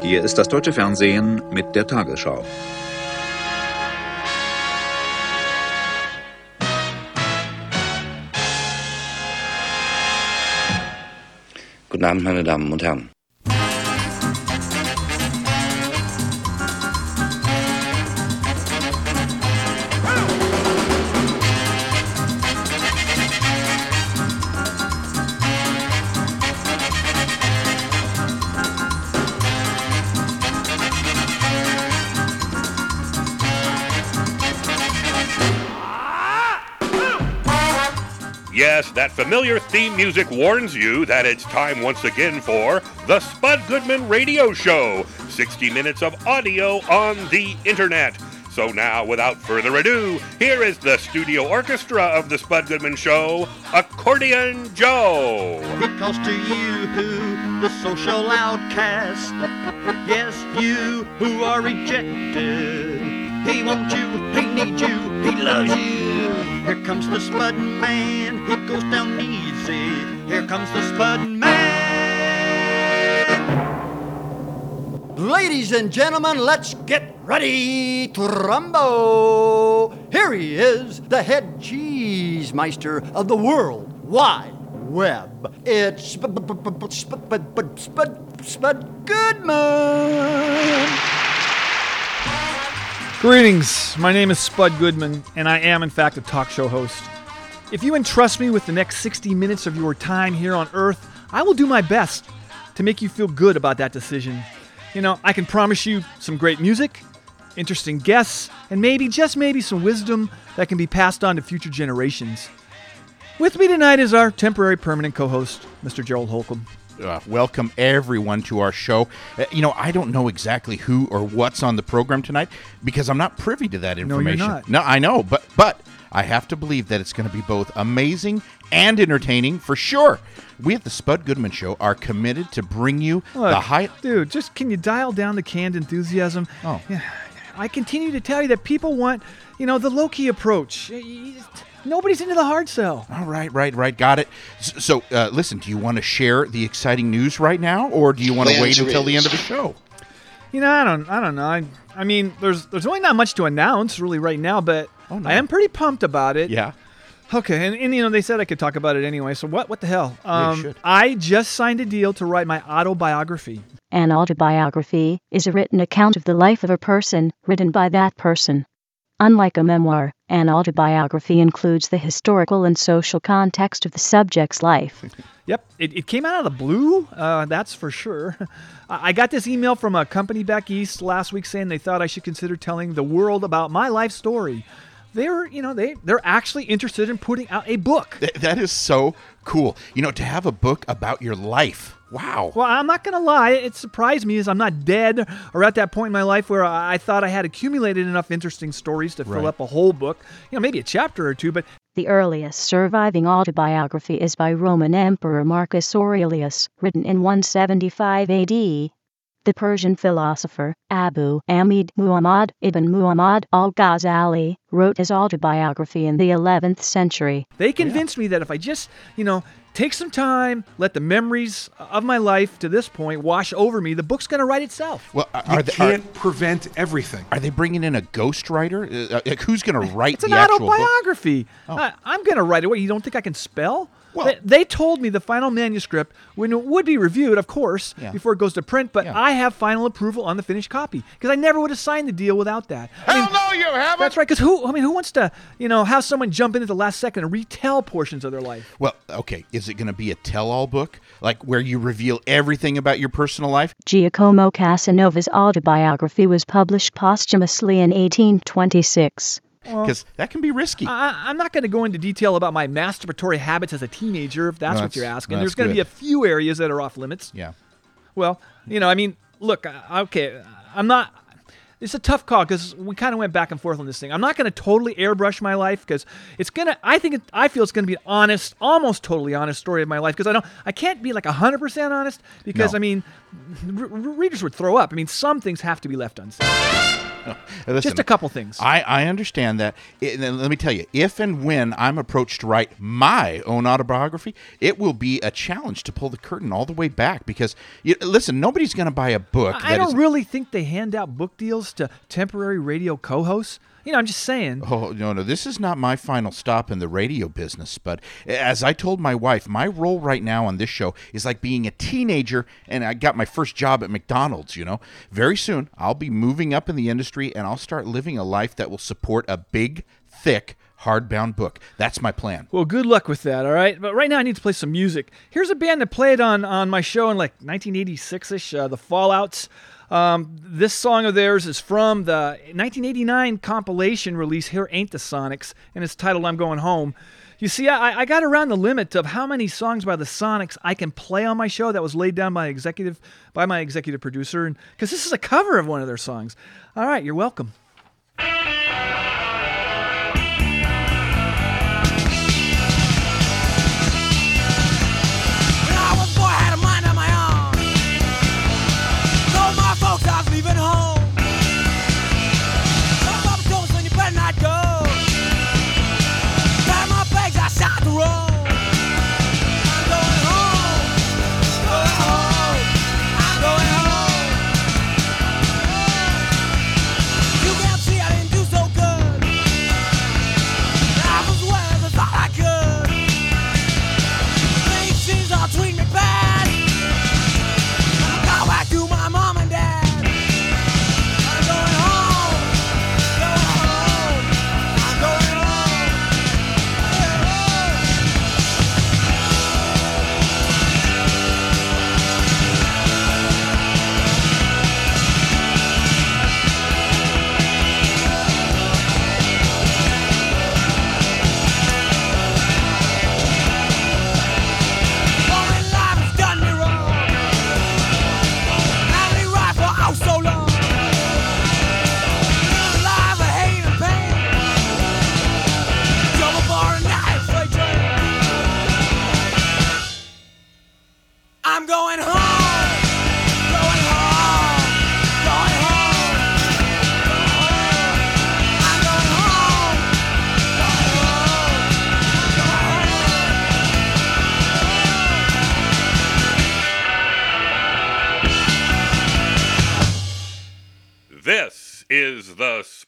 Hier ist das deutsche Fernsehen mit der Tagesschau. Guten Abend, meine Damen und Herren. Familiar theme music warns you that it's time once again for the Spud Goodman Radio Show 60 minutes of audio on the internet. So now, without further ado, here is the studio orchestra of the Spud Goodman Show, Accordion Joe. Because to you, who the social outcast, yes, you who are rejected, he wants you, he needs you, he loves you. Here comes the Spud Man, he goes down easy. Here comes the Spud Man. Ladies and gentlemen, let's get ready to rumble. Here he is, the head cheese meister of the world wide web. It's Spud Goodman. Greetings. My name is Spud Goodman, and I am, in fact, a talk show host. If you entrust me with the next 60 minutes of your time here on Earth, I will do my best to make you feel good about that decision. You know, I can promise you some great music, interesting guests, and maybe, just maybe, some wisdom that can be passed on to future generations. With me tonight is our temporary permanent co host, Mr. Gerald Holcomb. Uh, welcome everyone to our show. Uh, you know, I don't know exactly who or what's on the program tonight because I'm not privy to that you're information. not. No, I know, but but I have to believe that it's going to be both amazing and entertaining for sure. We at the Spud Goodman Show are committed to bring you Look, the high. Dude, just can you dial down the canned enthusiasm? Oh. Yeah, I continue to tell you that people want, you know, the low key approach. Nobody's into the hard sell. All right, right, right. Got it. So, uh, listen, do you want to share the exciting news right now, or do you want to wait answer until the end of the show? You know, I don't, I don't know. I, I mean, there's, there's really not much to announce really right now, but Oh, no. I am pretty pumped about it. Yeah. Okay, and, and you know they said I could talk about it anyway. So what, what the hell? Yeah, you Um, should. I just signed a deal to write my autobiography. An autobiography is a written account of the life of a person, written by that person. Unlike a memoir, an autobiography includes the historical and social context of the subject's life. Yep, it, it came out of the blue. Uh, that's for sure. I I got this email from a company back east last week saying they thought I should consider telling the world about my life story. They're, you know, they they're actually interested in putting out a book. Th- that is so cool. You know, to have a book about your life. Wow. Well, I'm not gonna lie. It surprised me as I'm not dead or at that point in my life where I I thought I had accumulated enough interesting stories to fill Right. up a whole book. You know, maybe a chapter or two, but The earliest surviving autobiography is by Roman Emperor Marcus Aurelius, written in 175 AD. The Persian philosopher Abu Hamid Muhammad ibn Muhammad al-Ghazali wrote his autobiography in the 11th century. They oh, convinced me that if I just, you know, take some time, let the memories of my life to this point wash over me, the book's going to write itself. Well, are, You are, they, are, can't prevent everything. are they bringing in a ghostwriter? Uh, like, who's going to write It's an the actual book? autobiography. I, I'm going to write it. What, you don't think I can spell? Well- they, they told me the final manuscript when it would be reviewed, of course, Yeah. before it goes to print, but Yeah. I have final approval on the finished copy because I never would have signed the deal without that. I mean, no, you haven't. That's right, because who? I mean, who wants to, you know, have someone jump in at the last second and retell portions of their life? Well, okay. Is it going to be a tell-all book, like where you reveal everything about your personal life? Giacomo Casanova's autobiography was published posthumously in 1826. Because that can be risky. I, I'm not going to go into detail about my masturbatory habits as a teenager, if that's No, what you're asking. that's There's going to be a few areas that are off limits. yeah. Well, you know, I mean, look, okay, I'm not. It's a tough call because we kind of went back and forth on this thing. I'm not going to totally airbrush my life because it's gonna. I think it, I feel it's going to be an honest, almost totally honest story of my life because I don't. I can't be like hundred percent honest because No. I mean, readers would throw up. I mean, some things have to be left unsaid. Listen, Just a couple things. I, I understand that. It- and let me tell you, if and when I'm approached to write my own autobiography, it will be a challenge to pull the curtain all the way back because, you, listen, nobody's going to buy a book. I that don't is- really think they hand out book deals to temporary radio co-hosts. You know, I'm just saying. Oh no, no! This is not my final stop in the radio business. But as I told my wife, my role right now on this show is like being a teenager, and I got my first job at McDonald's. You know, very soon I'll be moving up in the industry, and I'll start living a life that will support a big, thick, hardbound book. That's my plan. Well, good luck with that, all right? But right now I need to play some music. Here's a band that played on, on my show in like 1986 ish, uh, The Fallouts. Um, this song of theirs is from the 1989 compilation release, Here Ain't the Sonics, and it's titled I'm Going Home. You see, I, I got around the limit of how many songs by the Sonics I can play on my show. That was laid down by executive by my executive producer, because this is a cover of one of their songs. All right, you're welcome.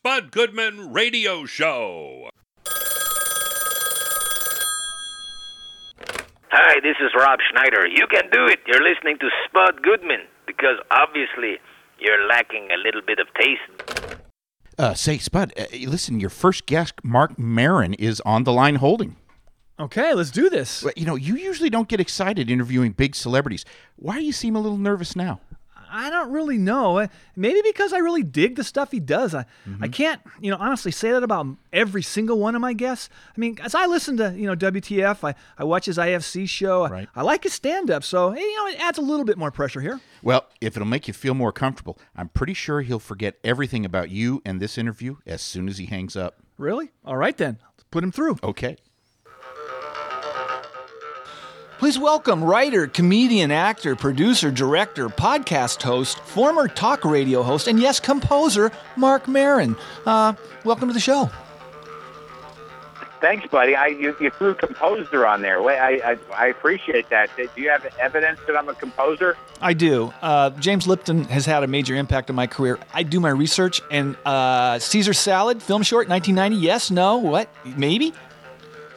Spud Goodman Radio Show. Hi, this is Rob Schneider. You can do it. You're listening to Spud Goodman because obviously you're lacking a little bit of taste. Uh, say, Spud, uh, listen, your first guest, Marc Maron, is on the line holding. Okay, let's do this. You know, you usually don't get excited interviewing big celebrities. Why do you seem a little nervous now? I don't really know. Uh, Maybe because I really dig the stuff he does. I, I can't, you know, honestly say that about every single one of my guests. I mean, as I listen to, you know, WTF, I, I watch his IFC show. I- Right. I, like his stand up. So, you know, it adds a little bit more pressure here. Well, if it'll make you feel more comfortable, I'm pretty sure he'll forget everything about you and this interview as soon as he hangs up. Really? All right, then. Let's put him through. Okay. Please welcome writer, comedian, actor, producer, director, podcast host, former talk radio host, and yes, composer, Marc Maron. Uh, welcome to the show. Thanks, buddy. I you, you threw composer on there. Wait, I, I I appreciate that. Do you have evidence that I'm a composer? I do. Uh, James Lipton has had a major impact on my career. I do my research, and uh, Caesar Salad, film short, 1990. Yes, no, what, maybe?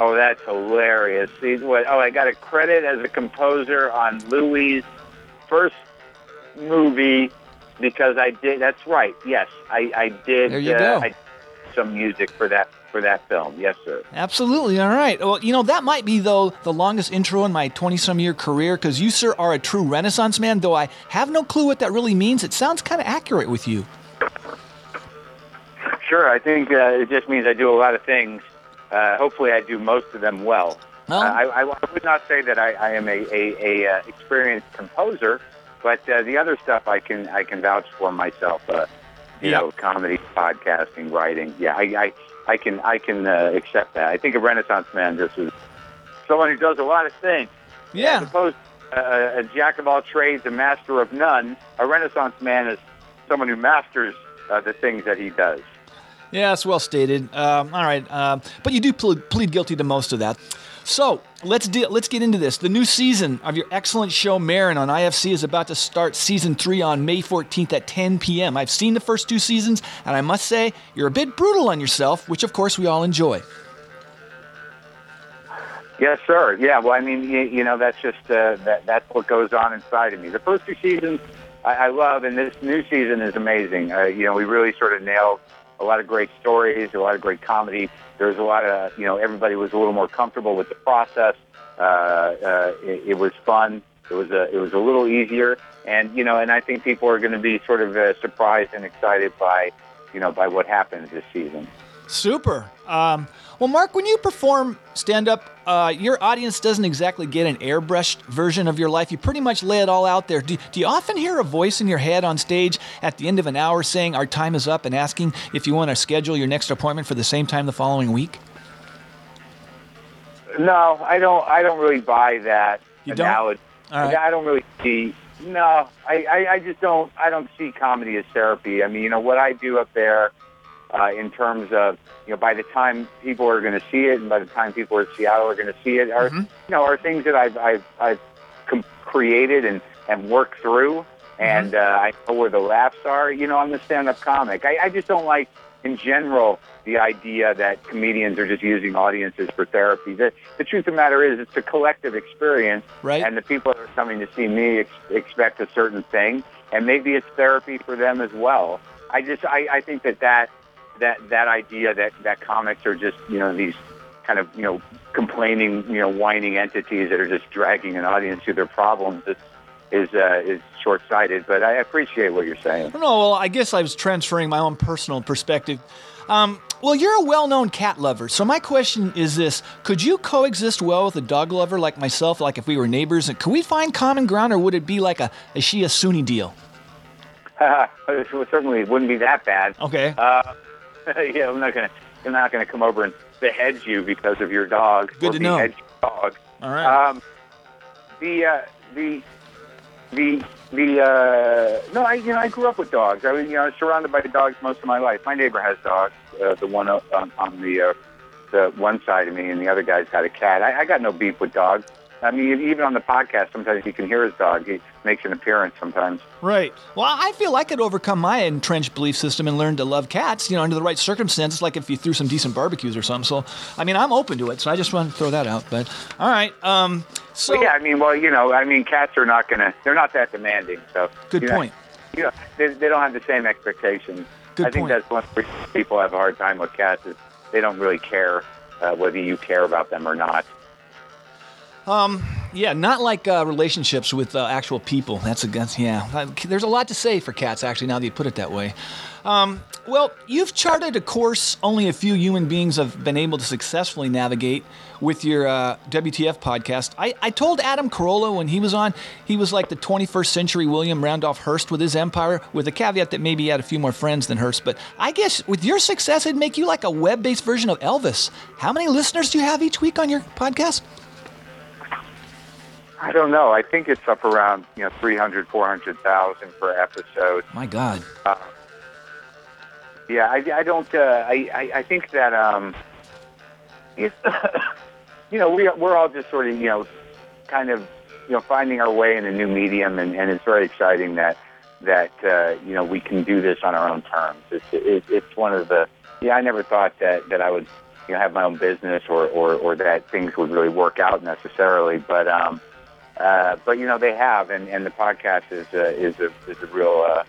Oh, that's hilarious. See, what, oh, I got a credit as a composer on Louis' first movie because I did. That's right. Yes, I, I did. There you uh, go. I some music for that for that film. Yes, sir. Absolutely. All right. Well, you know, that might be, though, the longest intro in my 20 some year career because you, sir, are a true Renaissance man, though I have no clue what that really means. It sounds kind of accurate with you. Sure. I think uh, it just means I do a lot of things. Uh, hopefully, I do most of them well. Well- Uh, I, I would not say that I, I am a, a, a uh, experienced composer, but uh, the other stuff I can I can vouch for myself. Uh, you Yeah. know, comedy, podcasting, writing. Yeah, I I, I can I can uh, accept that. I think a Renaissance man just is someone who does a lot of things. Yeah. As opposed to a jack of all trades, a master of none. A Renaissance man is someone who masters the things that he does. Yeah, that's well stated. Um, all right, um, but you do plead, plead guilty to most of that. So let's de- let's get into this. The new season of your excellent show, Maron, on IFC is about to start season three on May 14th at 10 p.m. I've seen the first two seasons, and I must say you're a bit brutal on yourself, which of course we all enjoy. Yes, sir. Yeah. Well, I mean, you, you know, that's just uh, that that's what goes on inside of me. The first two seasons I, I love, and this new season is amazing. Uh, you know, we really sort of nailed a lot of great stories, a lot of great comedy. There was a lot of, you know, everybody was a little more comfortable with the process. Uh, uh, it, it was fun. It was a, it was a little easier, and you know, and I think people are going to be sort of uh, surprised and excited by, you know, by what happens this season. Super. Um, well, Marc, when you perform stand up, uh, your audience doesn't exactly get an airbrushed version of your life. You pretty much lay it all out there. Do, do you often hear a voice in your head on stage at the end of an hour saying, Our time is up, and asking if you want to schedule your next appointment for the same time the following week? No, I don't. I don't really buy that You don't? analogy. All right. I don't really see. No, I, I, I just don't. I don't see comedy as therapy. I mean, you know what I do up there, uh, in terms of you know, by the time people are going to see it, and by the time people in Seattle are going to see it, are Mm-hmm. you know, are things that I've I've, I've com- created and and worked through, and uh, I know where the laughs are. You know, I'm a stand-up comic. I, I just don't like, in general, the idea that comedians are just using audiences for therapy. The, the truth of the matter is, it's a collective experience, Right. and the people that are coming to see me ex- expect a certain thing, and maybe it's therapy for them as well. I just, I, I think that that that that idea that that comics are just, you know, these kind of, you know, complaining, you know, whining entities that are just dragging an audience through their problems is is uh, is short-sighted. But I appreciate what you're saying. No, well, I guess I was transferring my own personal perspective. Um, well, you're a well known cat lover. So, my question is this Could you coexist well with a dog lover like myself, like if we were neighbors? And could we find common ground, or would it be like a, a Shia Sunni deal? it certainly wouldn't be that bad. Okay. Uh, yeah, I'm not gonna. I'm not gonna come over and behead you because of your dog. Good to know. your dog. All right. Um, the uh, the the the uh, no, I you know I grew up with dogs. I was you know I was surrounded by dogs most of my life. My neighbor has dogs. Uh, the one on, on the uh, the one side of me, and the other guy's got a cat. I, I got no beef with dogs. I mean, even on the podcast, sometimes you can hear his dog. He makes an appearance sometimes. Right. Well, I feel I could overcome my entrenched belief system and learn to love cats, you know, under the right circumstances, like if you threw some decent barbecues or something. So, I mean, I'm open to it. So I just want to throw that out. But, all right. Um, so, Well, yeah, I mean, well, you know, I mean, cats are not gonna. They're not that demanding. So Good you know, point. You know, they, they don't have the same expectations. Good I think point. that's one reasons people have a hard time with cats is they don't really care uh, whether you care about them or not. Um, yeah, not like uh, relationships with uh, actual people. That's a yeah. There's a lot to say for cats, actually. Now that you put it that way. Um, well, you've charted a course only a few human beings have been able to successfully navigate with your uh, WTF podcast. I, I told Adam Carolla when he was on, he was like the 21st century William Randolph Hearst with his empire, with the caveat that maybe he had a few more friends than Hearst. But I guess with your success, it'd make you like a web based version of Elvis. How many listeners do you have each week on your podcast? I don't know. I think it's up around you know 300, 400,000 per episode. My God. Uh, yeah, I, I don't. Uh, I, I I think that um, it's, you know, we we're all just sort of you know, kind of you know finding our way in a new medium, and, and it's very exciting that that uh, you know we can do this on our own terms. It's it, it's one of the yeah. I never thought that that I would you know have my own business or or, or that things would really work out necessarily, but um, uh, but you know they have, and, and the podcast is uh, is a is a real. Uh,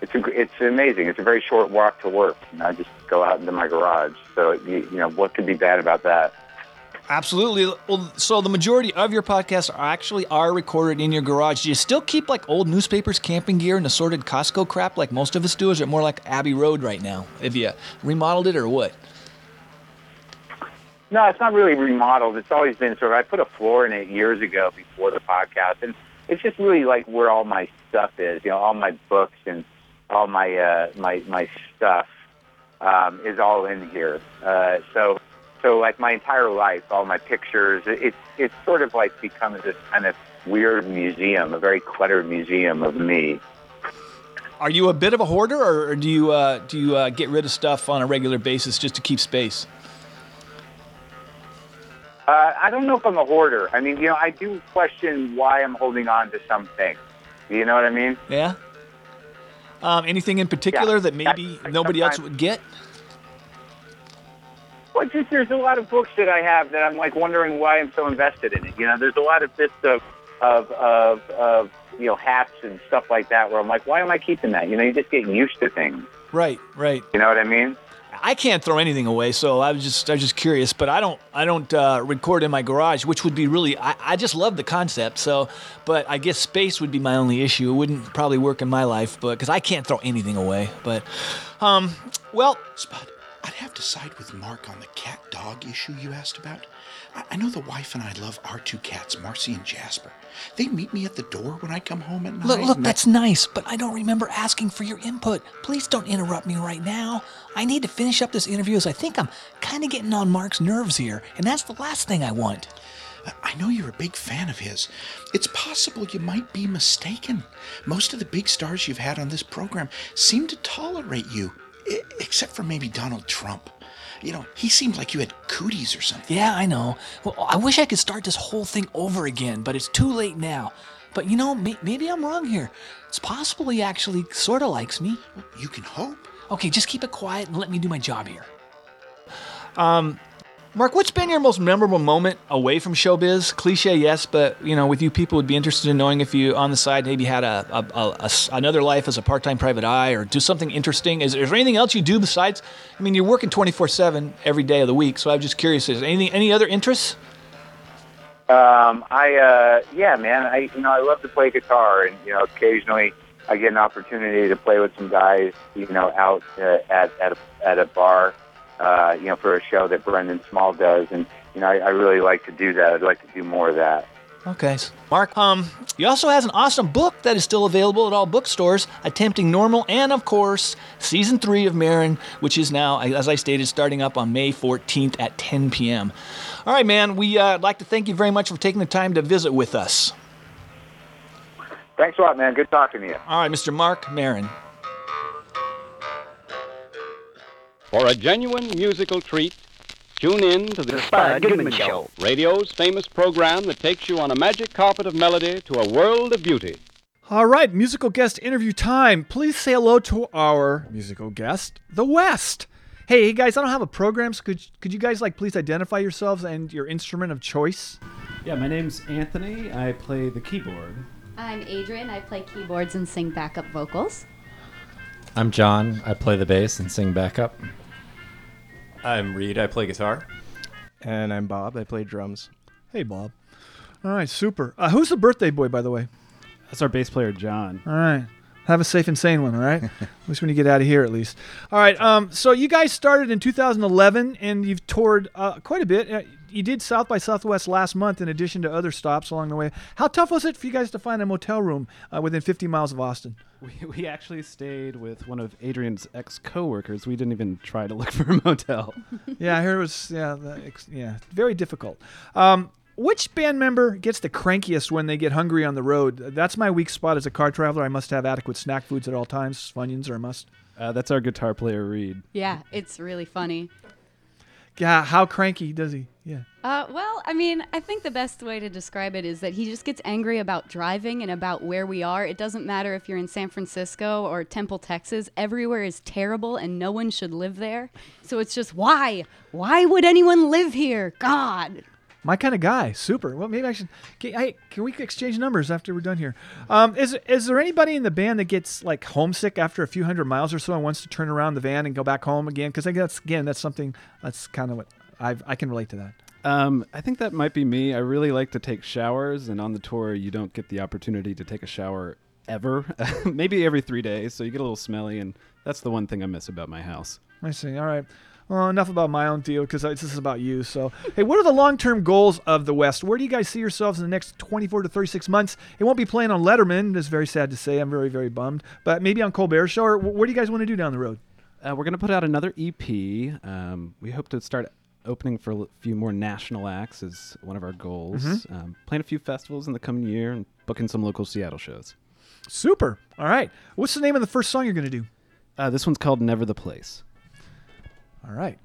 it's a, it's amazing. It's a very short walk to work. And I just go out into my garage. So you, you know what could be bad about that? Absolutely. Well, so the majority of your podcasts are actually are recorded in your garage. Do you still keep like old newspapers, camping gear, and assorted Costco crap like most of us do? Or is it more like Abbey Road right now? Have you remodeled it or what? No, it's not really remodeled. It's always been sort of. I put a floor in it years ago before the podcast, and it's just really like where all my stuff is. You know, all my books and all my uh, my my stuff um, is all in here. Uh, so so like my entire life, all my pictures, it- it's it's sort of like become this kind of weird museum, a very cluttered museum of me. are you a bit of a hoarder, or, or do you uh, do you uh, get rid of stuff on a regular basis just to keep space? Uh, I don't know if I'm a hoarder. I mean, you know, I do question why I'm holding on to something. You know what I mean? Yeah. Um, anything in particular Yeah. that maybe Like nobody else would get? Well, just there's a lot of books that I have that I'm like wondering why I'm so invested in it. You know, there's a lot of bits of of of, of you know hats and stuff like that where I'm like, why am I keeping that? You know, you're just getting used to things. Right, right. You know what I mean? I can't throw anything away, so I was just I was just curious. But I don't I don't uh, record in my garage, which would be really I, I just love the concept. So, but I guess space would be my only issue. It wouldn't probably work in my life, but because I can't throw anything away. But, um, well, I'd have to side with Marc on the cat dog issue you asked about. I, I know the wife and I love our two cats, Marcy and Jasper. They meet me at the door when I come home at night. look look and I- that's nice, but I don't remember asking for your input. Please don't interrupt me right now. I need to finish up this interview, as I think I'm kind of getting on Marc's nerves here, and that's the last thing I want. I know you're a big fan of his. It's possible you might be mistaken. Most of the big stars you've had on this program seem to tolerate you, except for maybe Donald Trump. You know, he seemed like you had cooties or something. Yeah, I know. Well, I wish I could start this whole thing over again, but it's too late now. But you know, may- maybe I'm wrong here. It's possible he actually sort of likes me. You can hope. Okay, just keep it quiet and let me do my job here. Um, Marc, what's been your most memorable moment away from showbiz? Cliche, yes, but you know, with you, people would be interested in knowing if you, on the side, maybe had a, a, a- a another life as a part-time private eye, or do something interesting. Is, is there anything else you do besides? I mean, you're working 24/7 every day of the week, so I'm just curious. Is anything, any other interests? Um, I uh, yeah, man. I you know I love to play guitar, and you know occasionally I get an opportunity to play with some guys, you know, out uh, at at a, at a bar, uh, you know, for a show that Brendan Small does, and you know I, I really like to do that. I'd like to do more of that. Okay. Marc, um, he also has an awesome book that is still available at all bookstores, Attempting Normal, and of course, season three of Maron, which is now, as I stated, starting up on May 14th at 10 p.m. All right, man, we'd uh, like to thank you very much for taking the time to visit with us. Thanks a lot, man. Good talking to you. All right, Mr. Marc Maron. For a genuine musical treat, tune in to the, Spud Goodman Show. radio's famous program that takes you on a magic carpet of melody to a world of beauty. All right, musical guest interview time. Please say hello to our musical guest, The West. Hey, hey guys, I don't have a program, so could, could you guys like please identify yourselves and your instrument of choice? Yeah, my name's Anthony. I play the keyboard. I'm Adrian. I play keyboards and sing backup vocals. I'm John. I play the bass and sing backup. I'm Reed. I play guitar. And I'm Bob. I play drums. Hey, Bob. All right, super. Uh, who's the birthday boy, by the way? That's our bass player, John. All right. Have a safe and sane one, all right? at least when you get out of here, at least. All right. Um, so you guys started in 2011, and you've toured uh, quite a bit. You did South by Southwest last month, in addition to other stops along the way. How tough was it for you guys to find a motel room uh, within 50 miles of Austin? We, we actually stayed with one of Adrian's ex coworkers. We didn't even try to look for a motel. yeah, I heard it was yeah, the ex- yeah, very difficult. Um, which band member gets the crankiest when they get hungry on the road? That's my weak spot as a car traveler. I must have adequate snack foods at all times. Funyuns are a must. Uh, that's our guitar player, Reed. Yeah, it's really funny. Yeah, how cranky does he? Yeah. Uh, well, I mean, I think the best way to describe it is that he just gets angry about driving and about where we are. It doesn't matter if you're in San Francisco or Temple, Texas. Everywhere is terrible and no one should live there. So it's just why? Why would anyone live here? God. My kind of guy. Super. Well, maybe I should. Can, hey, can we exchange numbers after we're done here? Um, is is there anybody in the band that gets like homesick after a few hundred miles or so and wants to turn around the van and go back home again? Because I guess again that's something that's kind of what I've I can relate to that. Um, I think that might be me. I really like to take showers, and on the tour, you don't get the opportunity to take a shower ever. Maybe every three days, so you get a little smelly, and that's the one thing I miss about my house. I see. All right. Well, enough about my own deal because this is about you. So, hey, what are the long-term goals of the West? Where do you guys see yourselves in the next 24 to 36 months? It won't be playing on Letterman. It's very sad to say. I'm very, very bummed. But maybe on Colbert Show. Or what do you guys want to do down the road? Uh, we're going to put out another EP. Um, we hope to start opening for a few more national acts is one of our goals. Mhm. Um, playing a few festivals in the coming year and booking some local Seattle shows. Super. All right. What's the name of the first song you're going to do? Uh, this one's called Never the Place. All right.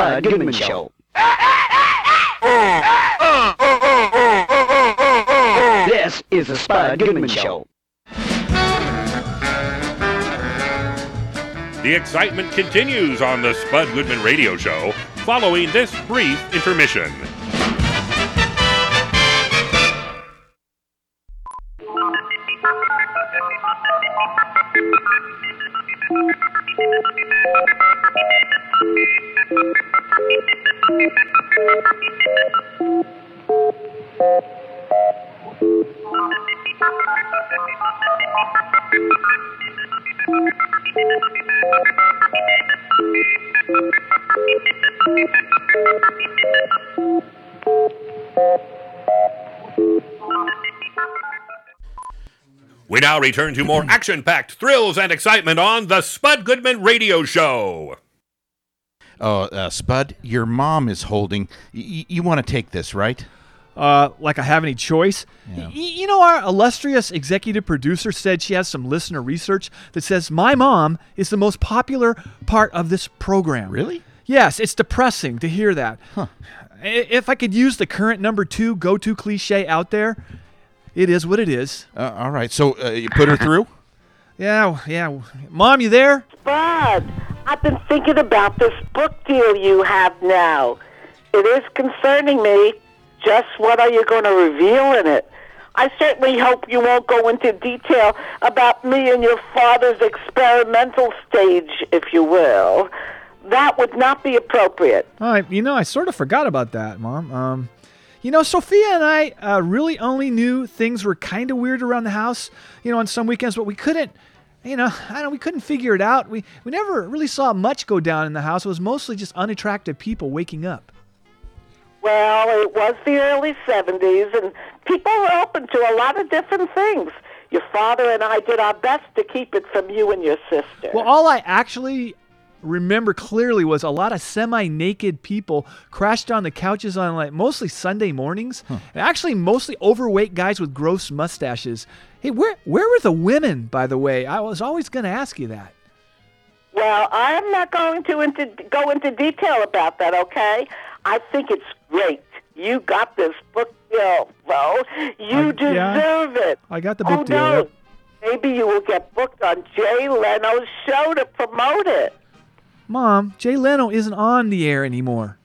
Is the Goodman Show. This is the Spud Goodman Show. The excitement continues on the Spud Goodman Radio Show following this brief intermission. Now return to more action packed thrills and excitement on the Spud Goodman Radio Show. Oh, uh, Spud, your mom is holding. Y- you want to take this, right? Uh, like I have any choice? Y- you know, our illustrious executive producer said she has some listener research that says my mom is the most popular part of this program. Really? Yes, it's depressing to hear that. I- If I could use the current number two go to cliche out there, it is what it is. Uh, all right. So uh, you put her through. Yeah, yeah. Mom, you there? Bud, I've been thinking about this book deal you have now. It is concerning me. Just what are you going to reveal in it? I certainly hope you won't go into detail about me and your father's experimental stage, if you will. That would not be appropriate. Uh, you know, I sort of forgot about that, Mom. Um, you know, Sophia and I uh, really only knew things were kind of weird around the house, you know, on some weekends, but we couldn't, you know, I don't, we couldn't figure it out. We we never really saw much go down in the house. It was mostly just unattractive people waking up. Well, it was the early 70s, and people were open to a lot of different things. Your father and I did our best to keep it from you and your sister. Well, all I actually remember clearly was a lot of semi-naked people crashed on the couches on like mostly Sunday mornings, and actually mostly overweight guys with gross mustaches. Hey, where where were the women, by the way? I was always going to ask you that. Well, I'm not going to into, go into detail about that, okay? I think it's great. You got this book deal, bro. You I- yeah. deserve it. I got the oh, book deal. No. Maybe you will get booked on Jay Leno's show to promote it. Mom, Jay Leno isn't on the air anymore.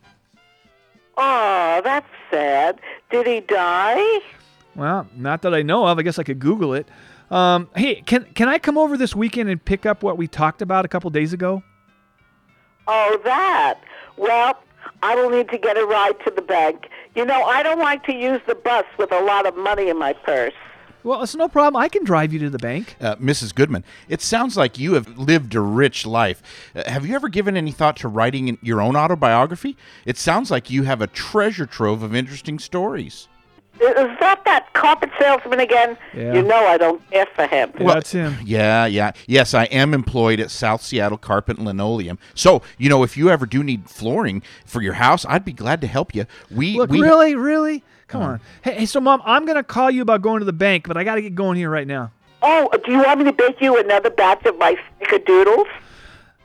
Oh, that's sad. Did he die? Well, not that I know of. I guess I could Google it. Um, hey, can can I come over this weekend and pick up what we talked about a couple days ago? Oh, that. Well, I will need to get a ride to the bank. You know, I don't like to use the bus with a lot of money in my purse. Well, it's no problem. I can drive you to the bank. Uh, Mrs. Goodman, it sounds like you have lived a rich life. Uh, have you ever given any thought to writing in- your own autobiography? It sounds like you have a treasure trove of interesting stories. Is that that carpet salesman again? Yeah. You know I don't care for him. Well, that's him. Yeah, yeah. Yes, I am employed at South Seattle Carpet and Linoleum. So, you know, if you ever do need flooring for your house, I'd be glad to help you. We Look, we really, really? Come Uh. on. Hey, hey, so mom, I'm gonna call you about going to the bank, but I got to get going here right now. Oh, do you want me to bake you another batch of my snickerdoodles?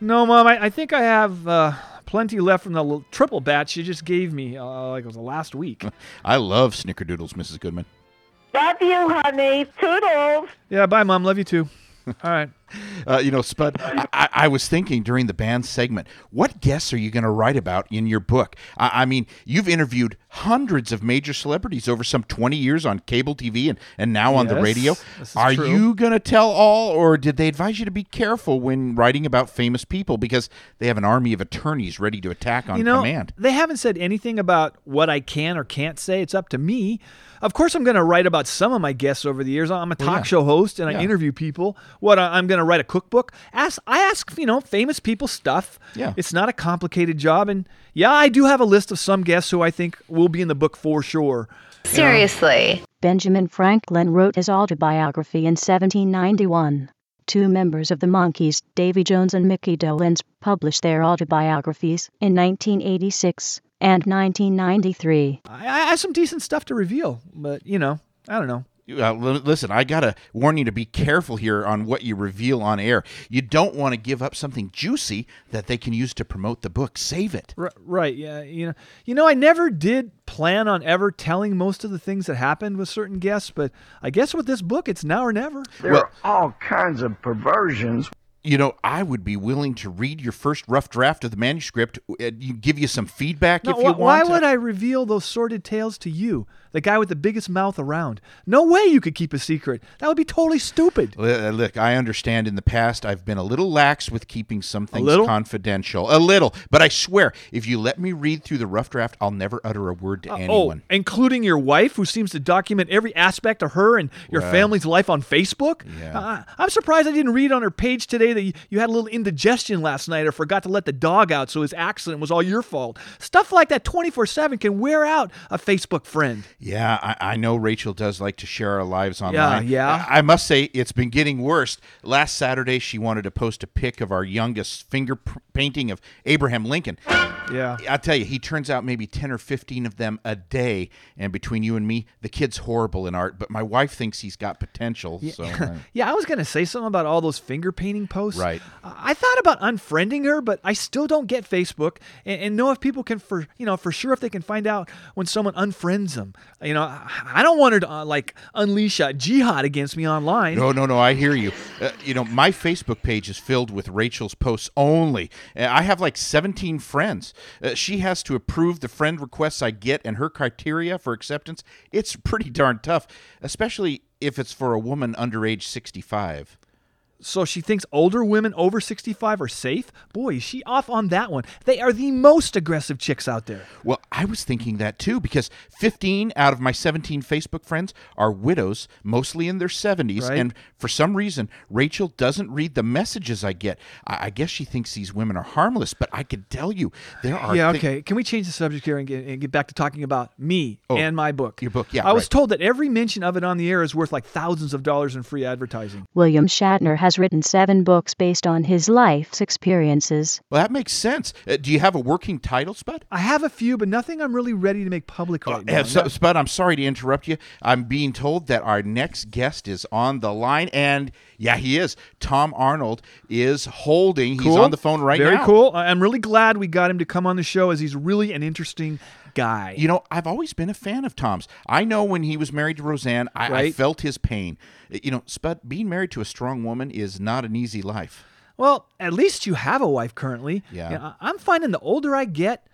No, mom, I, I think I have uh, plenty left from the triple batch you just gave me, uh, like it was the last week. I love snickerdoodles, Mrs. Goodman. Love you, honey. Toodles. yeah, bye, mom. Love you too. All right. Uh, you know, Spud, I, I, was thinking during the band segment, what guests are you going to write about in your book? I, I mean, you've interviewed hundreds of major celebrities over some 20 years on cable TV and, and now on the radio. Are true. you going to tell all, or did they advise you to be careful when writing about famous people because they have an army of attorneys ready to attack on you know, command? they haven't said anything about what I can or can't say. It's up to me. Of course, I'm going to write about some of my guests over the years. I'm a Well, talk yeah. show host and Yeah. I interview people. What I'm going to write a cookbook. Ask I ask you know famous people stuff. Yeah. it's not a complicated job, and yeah, I do have a list of some guests who I think will be in the book for sure. You know? Benjamin Franklin wrote his autobiography in 1791. Two members of the Monkees, Davy Jones and Mickey Dolenz, published their autobiographies in 1986 and 1993. I, I have some decent stuff to reveal, but you know, I don't know. Uh, li- listen, I gotta warn you to be careful here on what you reveal on air. You don't want to give up something juicy that they can use to promote the book. Save it. R- right. Yeah. You know. You know. I never did plan on ever telling most of the things that happened with certain guests, but I guess with this book, it's now or never. There Well- all kinds of perversions. You know, I would be willing to read your first rough draft of the manuscript, and give you some feedback No, if you wh- want. why to. would I reveal those sordid tales to you, the guy with the biggest mouth around? No way you could keep a secret. That would be totally stupid. Uh, Look, I understand in the past I've been a little lax with keeping some things confidential. A little. But I swear, if you let me read through the rough draft, I'll never utter a word to anyone. Oh, including your wife, who seems to document every aspect of her and your Well, family's life on Facebook. yeah. Uh, I'm surprised I didn't read on her page today that you, you had a little indigestion last night or forgot to let the dog out, so his accident was all your fault. Stuff like that 24 7 can wear out a Facebook friend. Yeah, I, I know Rachel does like to share our lives online. yeah. I I must say, it's been getting worse. Last Saturday, she wanted to post a pic of our youngest finger painting of Abraham Lincoln. Yeah. I'll tell you, he turns out maybe 10 or 15 of them a day. And between you and me, the kid's horrible in art, but my wife thinks he's got potential. Yeah, So, uh, yeah, I was gonna say something about all those finger painting posts. Right. I thought about unfriending her, but I still don't get Facebook and, and know if people can for you know for sure if they can find out when someone unfriends them. You know, I don't want her to uh, like unleash a jihad against me online. No, no, no. I hear you. Uh, you know, my Facebook page is filled with Rachel's posts only. Uh, I have like 17 friends. Uh, she has to approve the friend requests I get, and her criteria for acceptance. It's pretty darn tough, especially if it's for a woman under age 65. So she thinks older women over 65 are safe? Boy, is she off on that one. They are the most aggressive chicks out there. Well, I was thinking that too because 15 out of my 17 Facebook friends are widows, mostly in their 70s. Right. And for some reason, Rachel doesn't read the messages I get. I, I guess she thinks these women are harmless, but I could tell you there are. yeah, thi- okay. Can we change the subject here and get, and get back to talking about me Oh, and my book? Your book, yeah. I was told that every mention of it on the air is worth like thousands of dollars in free advertising. William Shatner has written seven books based on his life's experiences. Well, that makes sense. Uh, do you have a working title, Spud? I have a few, but nothing I'm really ready to make public right now. Uh, so, Spud, I'm sorry to interrupt you. I'm being told that our next guest is on the line, and yeah, he is. Tom Arnold is holding. He's on the phone right Very now. Very cool. I'm really glad we got him to come on the show as he's really an interesting guy. You know, I've always been a fan of Tom's. I know when he was married to Roseanne, I, I felt his pain. You know, Spud, being married to a strong woman is not an easy life. Well, at least you have a wife currently. Yeah. You know, I- I'm finding the older I get,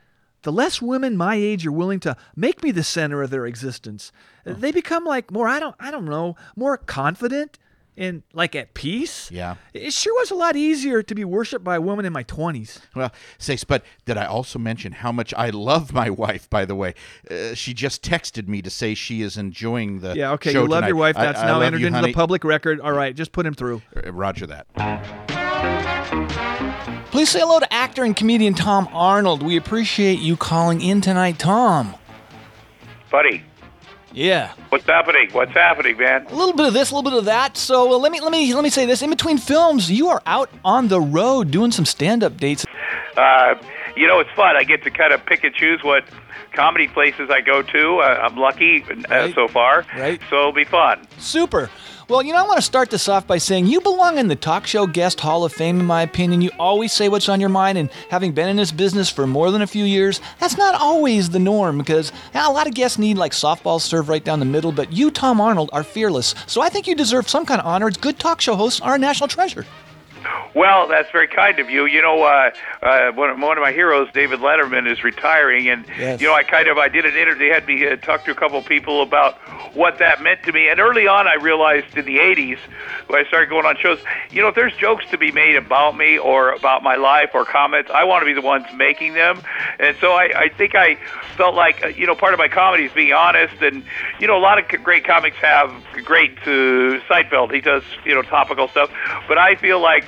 the less women my age are willing to make me the center of their existence. Oh. They become like more I don't I don't know, more confident and like at peace. Yeah. It sure was a lot easier to be worshipped by a woman in my 20s. Well, say, But did I also mention how much I love my wife, by the way? Uh, she just texted me to say she is enjoying the Yeah, okay, show you love tonight. your wife. That's I now love entered you, into honey. the public record. All right, just put him through. Uh, Roger that. Please say hello to actor and comedian Tom Arnold. We appreciate you calling in tonight, Tom. Buddy, Yeah. what's happening? What's happening, man? A little bit of this, a little bit of that. So uh, let me let me let me say this: in between films, you are out on the road doing some stand-up dates. Uh, you know, it's fun. I get to kind of pick and choose what comedy places I go to. Uh, I'm lucky uh, so far. Right. So it'll be fun. Super. Well, you know, I want to start this off by saying you belong in the Talk Show Guest Hall of Fame, in my opinion. You always say what's on your mind, and having been in this business for more than a few years, that's not always the norm because yeah, a lot of guests need like softballs served right down the middle, but you, Tom Arnold, are fearless. So I think you deserve some kind of honor. It's good talk show hosts are a national treasure. Well, that's very kind of you. You know, uh, uh, one, of, one of my heroes, David Letterman, is retiring, and Yes. you know, I kind of I did an interview. They had me uh, talk to a couple of people about what that meant to me. And early on, I realized in the '80s when I started going on shows, you know, if there's jokes to be made about me or about my life or comments, I want to be the ones making them. And so I, I think I felt like uh, you know, part of my comedy is being honest, and you know, a lot of great comics have great uh, Seinfeld. He does you know topical stuff, but I feel like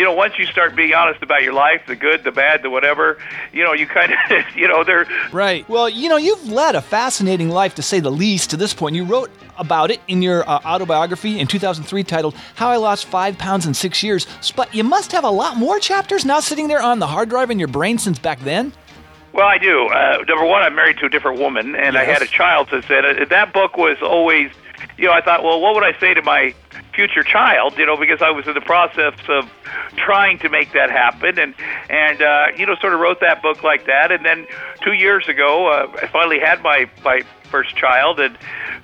you know, once you start being honest about your life, the good, the bad, the whatever, you know, you kind of, you know, they're Right. Well, you know, you've led a fascinating life to say the least to this point. You wrote about it in your uh, autobiography in 2003 titled How I Lost Five Pounds in Six Years. But you must have a lot more chapters now sitting there on the hard drive in your brain since back then. Well, I do. Uh, number one, I'm married to a different woman, and I had a child since then. Uh, That book was always, you know, I thought, well, what would I say to my future child? You know, because I was in the process of trying to make that happen, and and uh, you know, sort of wrote that book like that. And then two years ago, uh, I finally had my my first child, and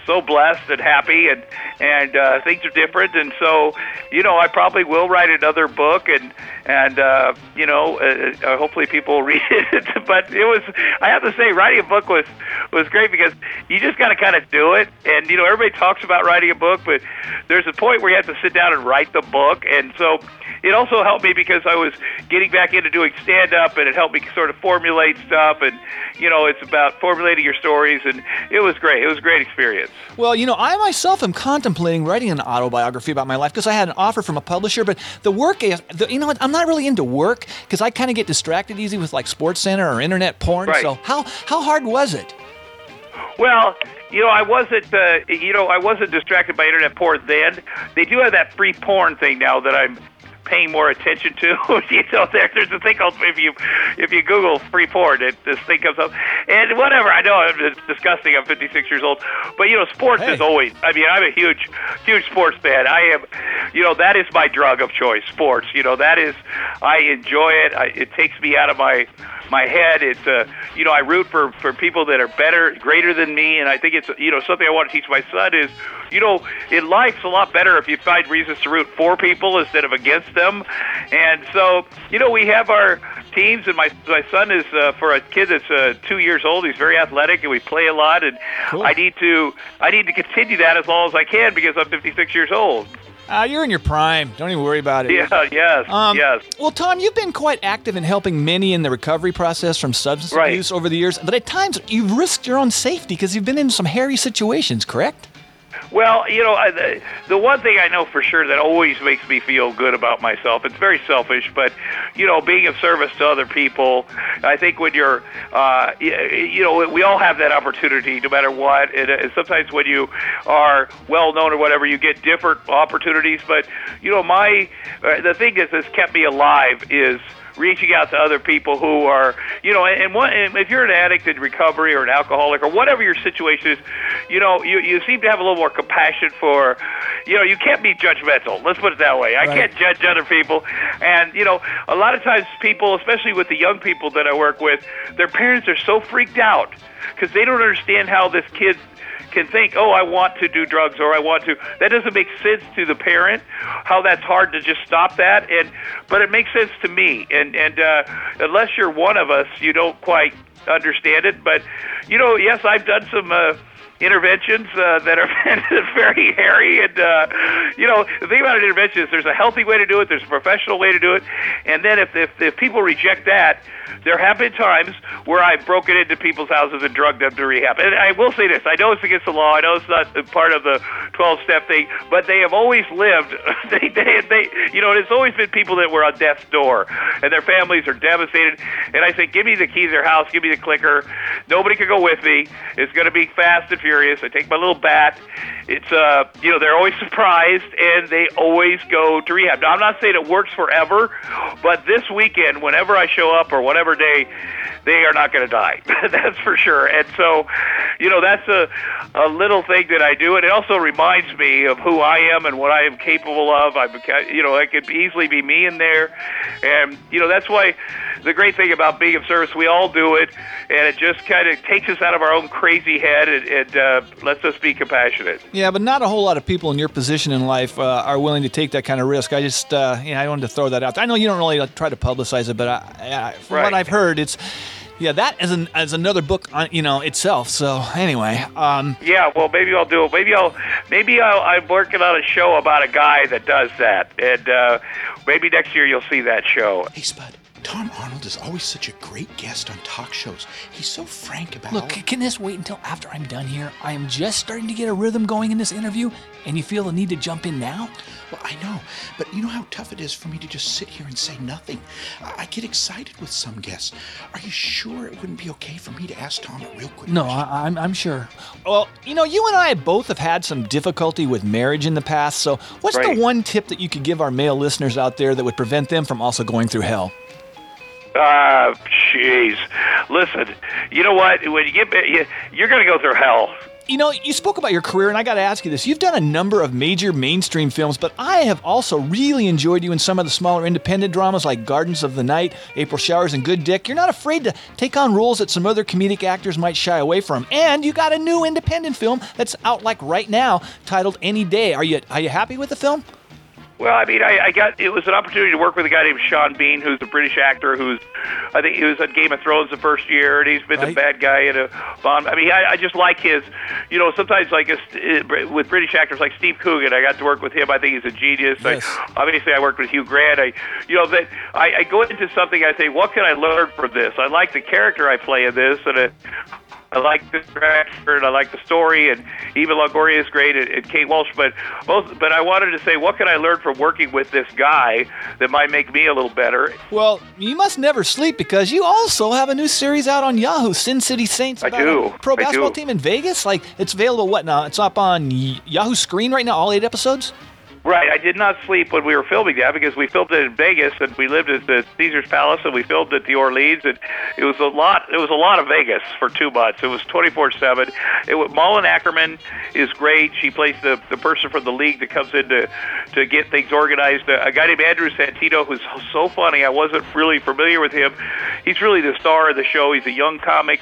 so blessed and happy, and and uh, things are different. And so, you know, I probably will write another book, and and uh, you know, uh, uh, hopefully people will read it. but it was, I have to say, writing a book was was great because you just got to kind of do it. And you know, everybody talks about writing a book, but there's a point where you have to sit down and write the book. And so, it also helped me because I was getting back into doing stand up, and it helped me sort of formulate stuff. And you know, it's about formulating your stories, and it was great. It was a great experience. Well, you know, I myself am contemplating writing an autobiography about my life because I had an offer from a publisher, but the work is, the, you know I'm not really into work because I kind of get distracted easy with like Sports Center or internet porn. Right. So how how hard was it? Well, you know, I wasn't, uh, you know, I wasn't distracted by internet porn then. They do have that free porn thing now that I'm paying more attention to. you know, there, there's a thing called if you if you Google free porn, it, this thing comes up. And whatever, I know it's disgusting. I'm 56 years old, but you know, sports is always. I mean, I'm a huge, huge sports fan. I am, you know, that is my drug of choice. Sports. You know, that is. I enjoy it. I, it takes me out of my my head. It's uh, you know, I root for for people that are better, greater than me, and I think it's you know something I want to teach my son is, you know, in life's a lot better if you find reasons to root for people instead of against them, and so you know we have our teams, and my my son is uh, for a kid that's uh, two years old. He's very athletic, and we play a lot, and I need to I need to continue that as long as I can because I'm 56 years old. Uh, you're in your prime. Don't even worry about it. Yeah, yes, Um, yes. Well, Tom, you've been quite active in helping many in the recovery process from substance Right. abuse over the years, but at times you've risked your own safety because you've been in some hairy situations, correct? Well, you know, I, the, the one thing I know for sure that always makes me feel good about myself, it's very selfish, but, you know, being of service to other people, I think when you're, uh, you know, we all have that opportunity no matter what. And, uh, sometimes when you are well known or whatever, you get different opportunities. But, you know, my, uh, the thing is, has kept me alive is, reaching out to other people who are, you know, and, what and if you're an addict in recovery or an alcoholic or whatever your situation is, you know, you, you seem to have a little more compassion for, you know, you can't be judgmental. Let's put it that way. I Right. can't judge other people. And, you know, a lot of times people, especially with the young people that I work with, their parents are so freaked out because they don't understand how this kid can think, oh, I want to do drugs or I want to. That doesn't make sense to the parent. How that's hard to just stop that, and but it makes sense to me. And and uh, unless you're one of us, you don't quite understand it. But you know, yes, I've done some. Uh, interventions uh, that are very hairy and uh, you know the thing about an intervention is there's a healthy way to do it there's a professional way to do it and then if, if, if people reject that there have been times where I've broken into people's houses and drugged them to rehab. And I will say this: I know it's against the law. I know it's not part of the 12-step thing, but they have always lived. they, they, they, you know, it's always been people that were on death's door, and their families are devastated. And I say, give me the key to their house, give me the clicker. Nobody can go with me. It's going to be fast and furious. I take my little bat. It's uh, you know, they're always surprised, and they always go to rehab. Now, I'm not saying it works forever, but this weekend, whenever I show up or whatever day, they are not going to die. that's for sure. And so, you know, that's a a little thing that I do, and it also reminds me of who I am and what I am capable of. I'm, you know, I could easily be me in there, and you know, that's why the great thing about being of service, we all do it, and it just kind of takes us out of our own crazy head and, and uh, lets us be compassionate. Yeah, but not a whole lot of people in your position in life uh, are willing to take that kind of risk. I just, uh, yeah, I wanted to throw that out. there. I know you don't really try to publicize it, but I, I, from what I've heard, it's yeah, that as an as another book on you know itself. So anyway, um, Yeah, well, maybe I'll do it. Maybe I'll, maybe I'll, I'm working on a show about a guy that does that, and uh, maybe next year you'll see that show. Hey, Spud. Tom Arnold is always such a great guest on talk shows. He's so frank about look, can this wait until after I'm done here? I am just starting to get a rhythm going in this interview, and you feel the need to jump in now? Well, I know, but you know how tough it is for me to just sit here and say nothing. I I get excited with some guests. Are you sure it wouldn't be okay for me to ask Tom a real quick No, I, I'm, I'm sure. Well, you know, you and I both have had some difficulty with marriage in the past. So, what's Right. the one tip that you could give our male listeners out there that would prevent them from also going through hell? Ah, jeez. Listen, you know what? When you get, you, you're going to go through hell. You know, you spoke about your career, and I got to ask you this. You've done a number of major mainstream films, but I have also really enjoyed you in some of the smaller independent dramas like Gardens of the Night, April Showers, and Good Dick. You're not afraid to take on roles that some other comedic actors might shy away from. And you got a new independent film that's out like right now titled Any Day. Are you are you happy with the film? Well, I mean, I, I got it was an opportunity to work with a guy named Sean Bean, who's a British actor who's, I think he was on Game of Thrones the first year, and he's been the bad guy in a Bond. I mean, I, I just like his, you know, sometimes like a, with British actors like Steve Coogan, I got to work with him. I think he's a genius. Yes. I, obviously, I worked with Hugh Grant. I, you know, that I, I go into something, I say, what can I learn from this? I like the character I play in this, and it. I like this director and I like the story and Eva Longoria is great and, and Kate Walsh but both but I wanted to say what can I learn from working with this guy that might make me a little better Well, you must never sleep because you also have a new series out on Yahoo, Sin City Saints. I do. a Pro basketball do. team in Vegas. Like it's available. What now? It's up on Yahoo Screen right now. All eight episodes. Right, I did not sleep when we were filming that because we filmed it in Vegas and we lived at the Caesar's Palace and we filmed at the Orleans and it was a lot. It was a lot of Vegas for two months. It was twenty four seven. It was Malin Akerman is great. She plays the the person from the league that comes in to to get things organized. A guy named Andrew Santino who's so funny. I wasn't really familiar with him. He's really the star of the show. He's a young comic,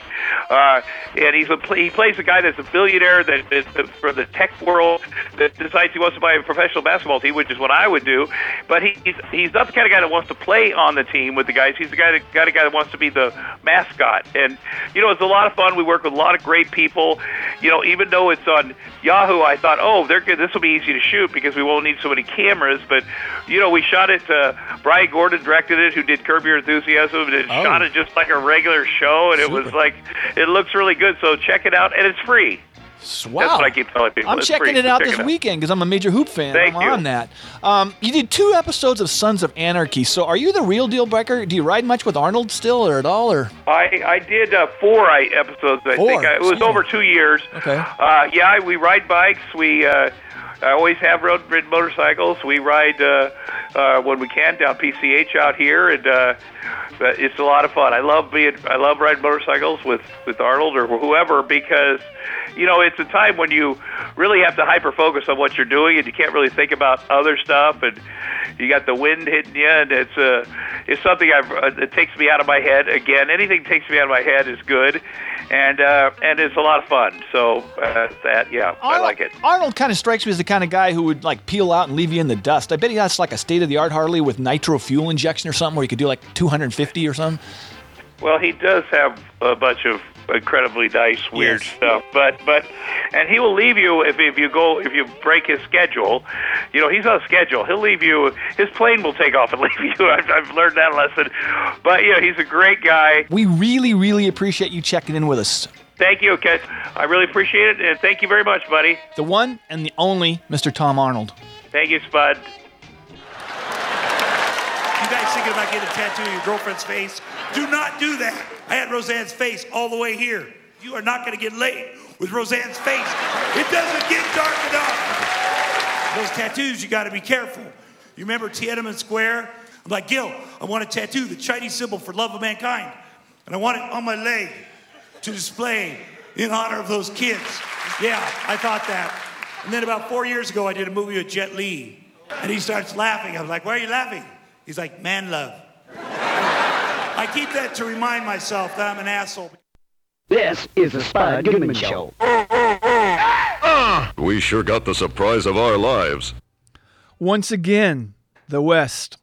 uh, and he's a he plays a guy that's a billionaire that is from the tech world that decides he wants to buy a professional basketball basketball team, which is what I would do. But he, he's he's not the kind of guy that wants to play on the team with the guys. He's the guy that kind of guy that wants to be the mascot. And you know, it's a lot of fun. We work with a lot of great people. You know, even though it's on Yahoo, I thought, oh, they're good. This will be easy to shoot because we won't need so many cameras. But you know, we shot it. Uh, Bryan Gordon directed it, who did Curb Your Enthusiasm, and Oh. shot it just like a regular show, and it was like it looks really good. So check it out, and it's free. Wow. That's what I keep telling people. I'm It's checking free, it out check this it weekend because I'm a major hoop fan. Thank I'm you. on that. Um, you did two episodes of Sons of Anarchy. So are you the real deal breaker? Do you ride much with Arnold still or at all? Or I I did uh, four I, episodes. I Four, think I, it was excuse me. over two years. Okay. Uh, yeah, we ride bikes. We uh, I always have rode ridden motorcycles. We ride uh, uh, when we can down PCH out here, and uh, it's a lot of fun. I love being I love riding motorcycles with with Arnold or whoever because you know it's a time when you really have to hyper focus on what you're doing, and you can't really think about other stuff, and you got the wind hitting you, and it's uh, it's something I've uh, it takes me out of my head. Again, anything takes me out of my head is good, and uh, and it's a lot of fun. So uh, that yeah, I like it. Arnold kind of strikes me as the kind of guy who would like peel out and leave you in the dust. I bet he has like a state of the art Harley with nitro fuel injection or something where you could do like 250 or something. Well, he does have a bunch of incredibly nice, weird stuff, but but and he will leave you if if you go if you break his schedule. You know, he's on schedule. He'll leave you. His plane will take off and leave you. I've, I've learned that lesson. But yeah, he's a great guy. We really, really appreciate you checking in with us. Thank you, Ken. I really appreciate it, and thank you very much, buddy. The one and the only Mr. Tom Arnold. Thank you, Spud. You guys thinking about getting a tattoo of your girlfriend's face? Do not do that. I had Roseanne's face all the way here. You are not going to get laid with Roseanne's face. It doesn't get dark enough. Those tattoos, you got to be careful. You remember Tiananmen Square? I'm like, Gil, I want a tattoo, the Chinese symbol for love of mankind. And I want it on my leg to display in honor of those kids. Yeah, I thought that. And then about four years ago, I did a movie with Jet Li. And he starts laughing. I'm like, why are you laughing? He's like, man love. I keep that to remind myself that I'm an asshole. This is the Spud Goodman Show. We sure got the surprise of our lives. Once again, the West.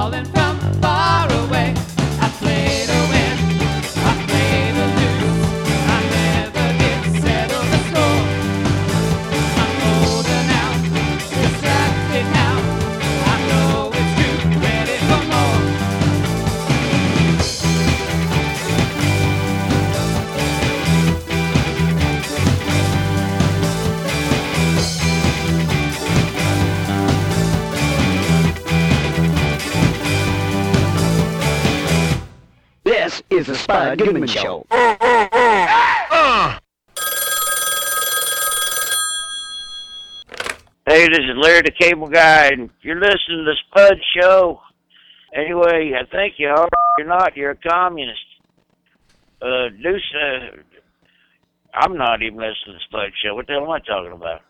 Calling from is the Spud Goodman Show. Hey, this is Larry the Cable Guy, and you're listening to the Spud Show. Anyway, I think you are. You're not. You're a communist. Uh, Deuce, uh, I'm not even listening to the Spud Show. What the hell am I talking about?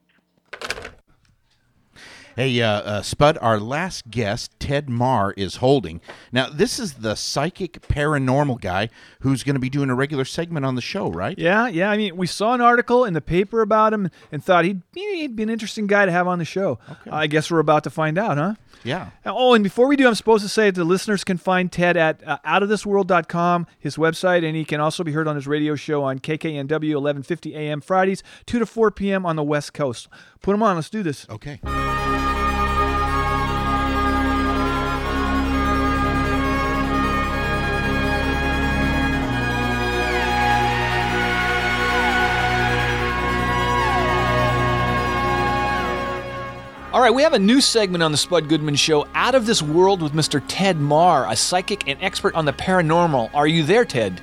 Hey, uh, uh, Spud, our last guest, Ted Marr, is holding. Now, this is the psychic paranormal guy who's going to be doing a regular segment on the show, right? Yeah, yeah. I mean, we saw an article in the paper about him and thought he'd, he'd be an interesting guy to have on the show. I guess we're about to find out, huh? Yeah. Oh, and before we do, I'm supposed to say that the listeners can find Ted at uh, outofthisworld.com, his website, and he can also be heard on his radio show on KKNW 1150 AM Fridays, 2 to 4 p.m. on the West Coast. Put him on. Let's do this. Okay. All right, we have a new segment on the Spud Goodman Show, Out of This World with Mr. Ted Marr, a psychic and expert on the paranormal. Are you there, Ted?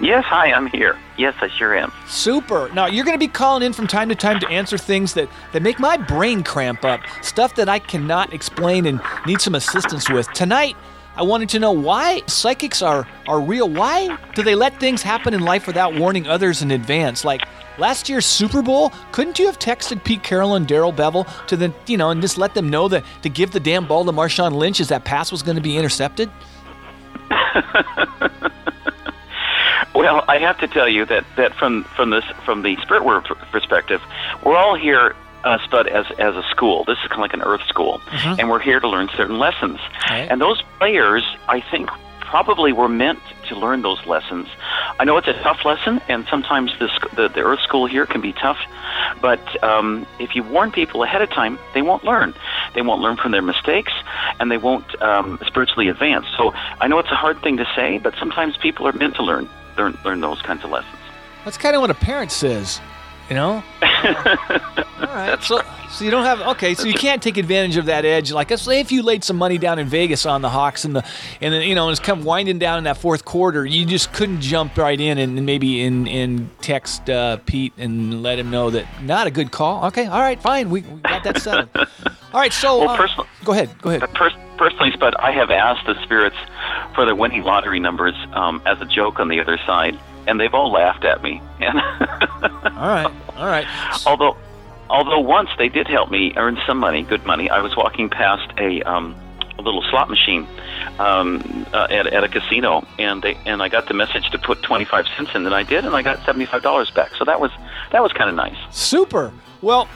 Yes, hi, I'm here. Yes, I sure am. Super. Now, you're going to be calling in from time to time to answer things that, that make my brain cramp up, stuff that I cannot explain and need some assistance with. Tonight, I wanted to know why psychics are, are real. Why do they let things happen in life without warning others in advance? Like last year's Super Bowl, couldn't you have texted Pete Carroll and Darrell Bevell to the, you know, and just let them know that to give the damn ball to Marshawn Lynch as that pass was going to be intercepted? Well, I have to tell you that, that from from this from the spirit world perspective, we're all here, uh, Spud, as as a school. This is kind of like an Earth school, Mhm. and we're here to learn certain lessons. And those players, I think, probably were meant to learn those lessons. I know it's a tough lesson, and sometimes the the, the Earth school here can be tough. But um, if you warn people ahead of time, they won't learn. They won't learn from their mistakes, and they won't um, spiritually advance. So I know it's a hard thing to say, but sometimes people are meant to learn learn learn those kinds of lessons. That's kind of what a parent says, you know? All right. So, so you don't have okay. So you can't take advantage of that edge. Like, let's say if you laid some money down in Vegas on the Hawks and the and then you know it's come winding down in that fourth quarter, you just couldn't jump right in and maybe in in text uh, Pete and let him know that not a good call. Okay. All right. Fine. We, we got that settled. All right. So Well, uh, go ahead. Go ahead. Pers- personally, Spud, I have asked the spirits for the winning lottery numbers um, as a joke on the other side, and they've all laughed at me. And all right, all right. although, although once they did help me earn some money, good money. I was walking past a um, a little slot machine um, uh, at, at a casino, and they and I got the message to put twenty five cents in, and I did, and I got seventy five dollars back. So that was that was kind of nice. Super. Well,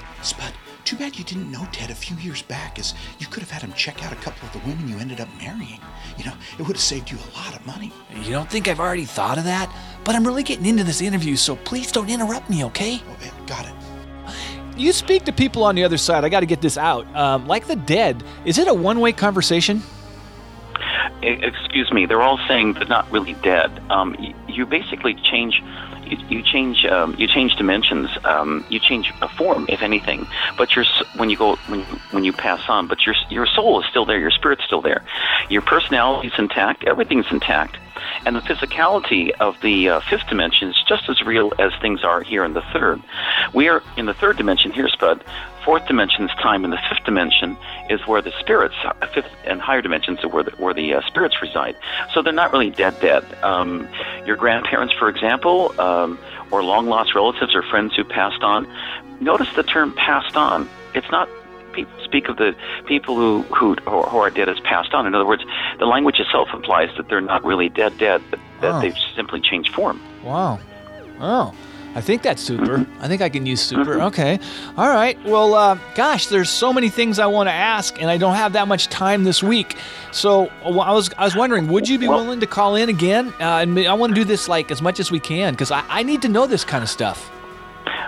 too bad you didn't know Ted a few years back, as you could have had him check out a couple of the women you ended up marrying. You know, it would have saved you a lot of money. You don't think I've already thought of that? But I'm really getting into this interview, so please don't interrupt me, okay? got it. You speak to people on the other side. I got to get this out. Um, like the dead, is it a one-way conversation? E- excuse me, they're all saying they're not really dead. Um, you, you basically change, you, you change, um, you change dimensions. Um, you change a form, if anything. But your when you go when when you pass on, but your your soul is still there. Your spirit's still there. Your personality is intact. Everything's intact. And the physicality of the uh, fifth dimension is just as real as things are here in the third. We are in the third dimension here, Spud. Fourth dimension is time, and the fifth dimension is where the spirits, uh, fifth and higher dimensions are where the, where the uh, spirits reside. So they're not really dead, dead. Um, your grandparents, for example, um, or long lost relatives or friends who passed on. Notice the term passed on. It's not people speak of the people who, who who are dead as passed on. In other words, the language itself implies that they're not really dead, dead, but that Oh. they've simply changed form. Wow. Oh, I think that's super. I think I can use super. Okay. All right. Well, uh, gosh, there's so many things I want to ask, and I don't have that much time this week. So uh, I was I was wondering, would you be willing to call in again? Uh, and I want to do this like as much as we can because I, I need to know this kind of stuff.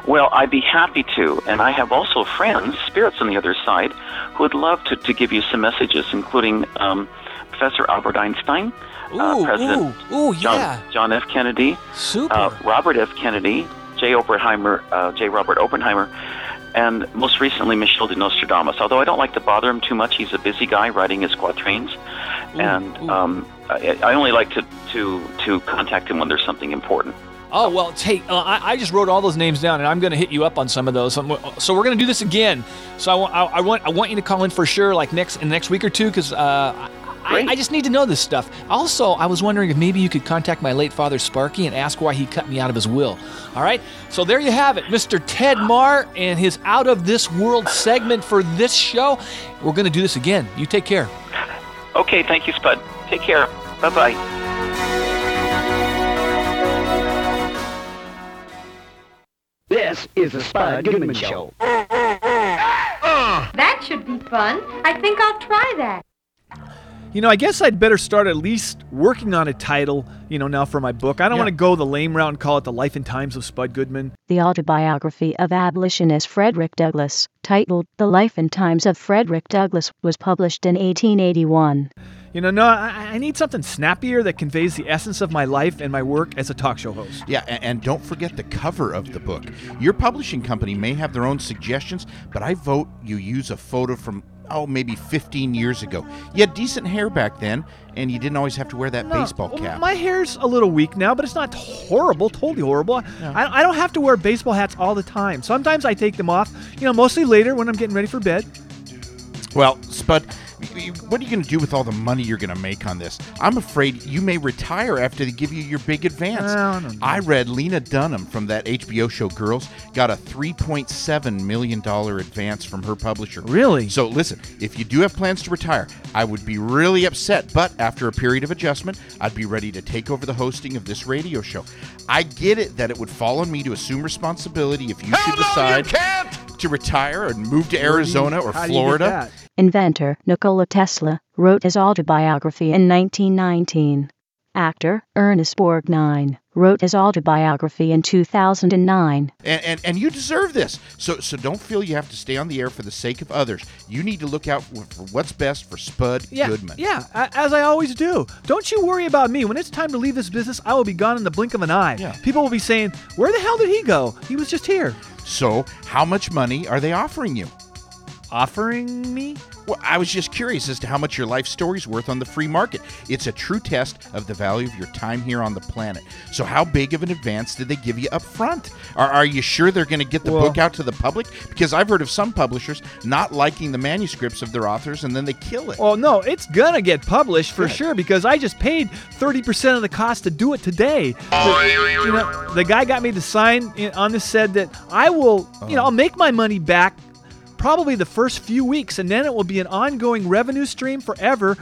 Well, I'd be happy to, and I have also friends, spirits on the other side, who would love to, to give you some messages, including um, Professor Albert Einstein, uh, President ooh, ooh, John, yeah. John F. Kennedy, Super. uh, Robert F. Kennedy, J. Oppenheimer, uh, J. Robert Oppenheimer, and most recently Michel de Nostradamus. Although I don't like to bother him too much, he's a busy guy writing his quatrains, and um, I, I only like to, to to contact him when there's something important. Oh well, hey, uh, I, I just wrote all those names down, and I'm going to hit you up on some of those. So we're going to do this again. So I, wa- I, I want I want you to call in for sure, like next in the next week or two, because uh, I, I just need to know this stuff. Also, I was wondering if maybe you could contact my late father Sparky and ask why he cut me out of his will. All right. So there you have it, Mr. Ted Marr and his out of this world segment for this show. We're going to do this again. You take care. Okay, thank you, Spud. Take care. Bye bye. This is the Spud Goodman Show. Ah! That should be fun. I think I'll try that. You know, I guess I'd better start at least working on a title, you know, now for my book. I don't want to go the lame route and call it The Life and Times of Spud Goodman. The autobiography of abolitionist Frederick Douglass, titled The Life and Times of Frederick Douglass, was published in 1881. You know, no, I, I need something snappier that conveys the essence of my life and my work as a talk show host. Yeah, a- and don't forget the cover of the book. Your publishing company may have their own suggestions, but I vote you use a photo from, oh, maybe 15 years ago. You had decent hair back then, and you didn't always have to wear that baseball cap. My hair's a little weak now, but it's not horrible, totally horrible. I, I don't have to wear baseball hats all the time. Sometimes I take them off, you know, mostly later when I'm getting ready for bed. Well, Spud, what are you going to do with all the money you're going to make on this? I'm afraid you may retire after they give you your big advance. Well, I don't. I read Lena Dunham from that HBO show Girls got a $3.7 million advance from her publisher. Really? So listen, if you do have plans to retire, I would be really upset, but after a period of adjustment, I'd be ready to take over the hosting of this radio show. I get it that it would fall on me to assume responsibility if you should decide to retire and move to Arizona or How do you get Florida. that? Inventor Nikola Tesla wrote his autobiography in 1919. Actor Ernest Borgnine wrote his autobiography in 2009. And, and and you deserve this. So so don't feel you have to stay on the air for the sake of others. You need to look out for, for what's best for Spud Yeah, Goodman. yeah, a- as I always do. Don't you worry about me. When it's time to leave this business, I will be gone in the blink of an eye. Yeah. People will be saying, "Where the hell did he go? He was just here." So how much money are they offering you? Offering me? Well, I was just curious as to how much your life story's worth on the free market. It's a true test of the value of your time here on the planet. So, how big of an advance did they give you up front? Are, are you sure they're going to get the Well- book out to the public? Because I've heard of some publishers not liking the manuscripts of their authors and then they kill it. Well, no, it's gonna get published for Good. sure because I just paid 30% of the cost to do it today. The, you know, the guy got me to sign on this said that I will, you know, oh. I'll make my money back probably the first few weeks and then it will be an ongoing revenue stream forever.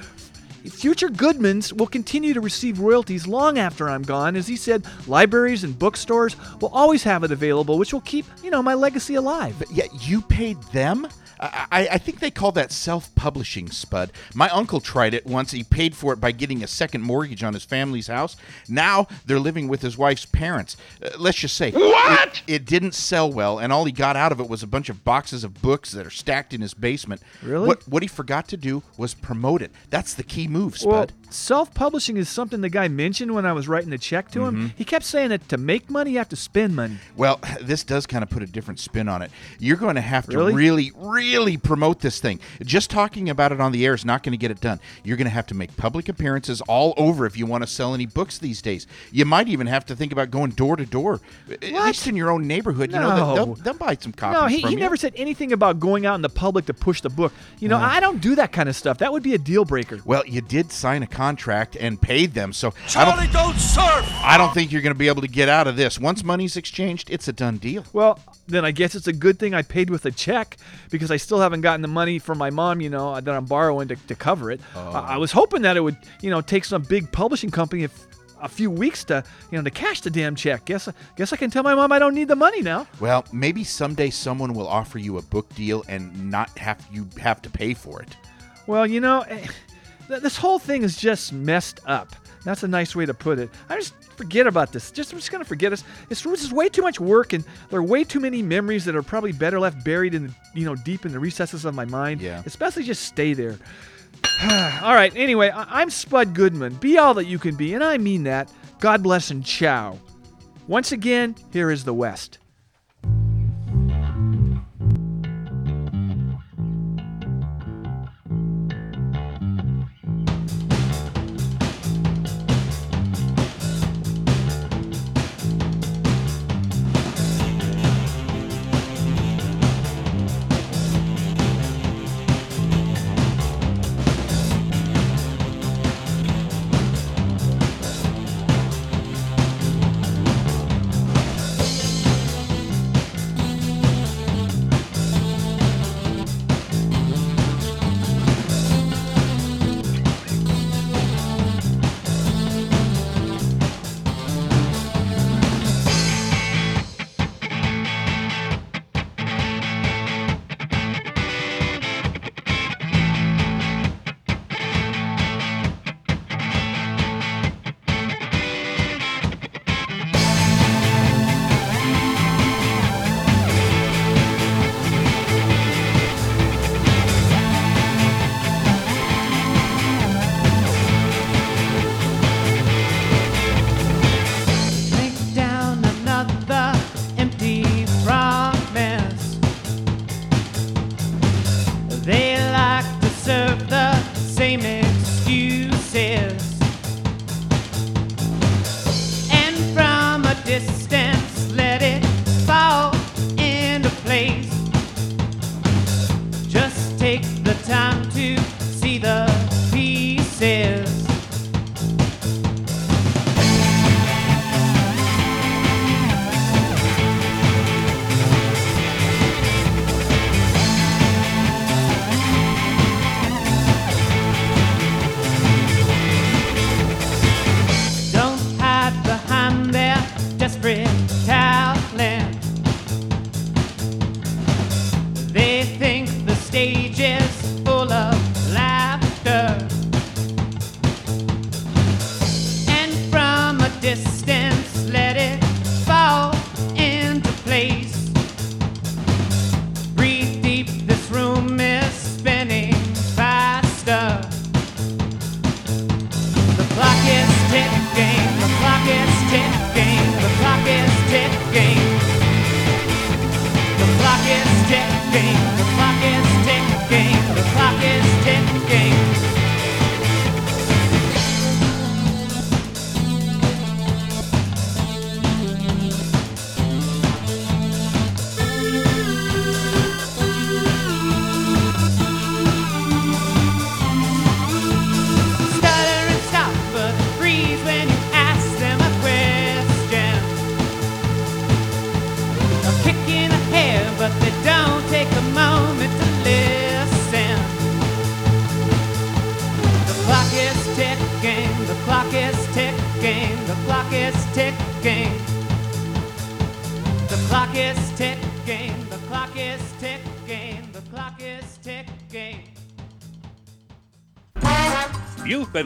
Future Goodmans will continue to receive royalties long after I'm gone. As he said, libraries and bookstores will always have it available, which will keep, you know, my legacy alive. But yet you paid them? I, I, I think they call that self-publishing, Spud. My uncle tried it once. He paid for it by getting a second mortgage on his family's house. Now they're living with his wife's parents. Uh, let's just say What? It, it didn't sell well, and all he got out of it was a bunch of boxes of books that are stacked in his basement. Really? What what he forgot to do was promote it. That's the key move, Spud. Well, self-publishing is something the guy mentioned when I was writing the check to him. Mhm. He kept saying that to make money, you have to spend money. Well, this does kind of put a different spin on it. You're going to have to Really? really, really promote this thing. Just talking about it on the air is not going to get it done. You're going to have to make public appearances all over if you want to sell any books these days. You might even have to think about going door to door, at least in your own neighborhood. You know, they'll, they'll, buy some copies No, he, he never said anything about going out in the public to push the book. You know, Uh. I don't do that kind of stuff. That would be a deal breaker. Well, you did sign a contract and paid them, so I don't, don't surf! I don't think you're going to be able to get out of this. Once money's exchanged, it's a done deal. Well, then I guess it's a good thing I paid with a check because I still haven't gotten the money from my mom, you know, that I'm borrowing to, to cover it. Oh. I, I was hoping that it would, you know, take some big publishing company if a few weeks to you know to cash the damn check. Guess guess I can tell my mom I don't need the money now. Well, maybe someday someone will offer you a book deal and not have you have to pay for it. Well, you know, eh, th- this whole thing is just messed up. That's a nice way to put it. I just forget about this. Just I'm just gonna forget this. It's this is way too much work, and there are way too many memories that are probably better left buried in the you know deep in the recesses of my mind. Yeah. Especially just stay there. all right. Anyway, I- I'm Spud Goodman. Be all that you can be, and I mean that. God bless and ciao. Once again, here is the West.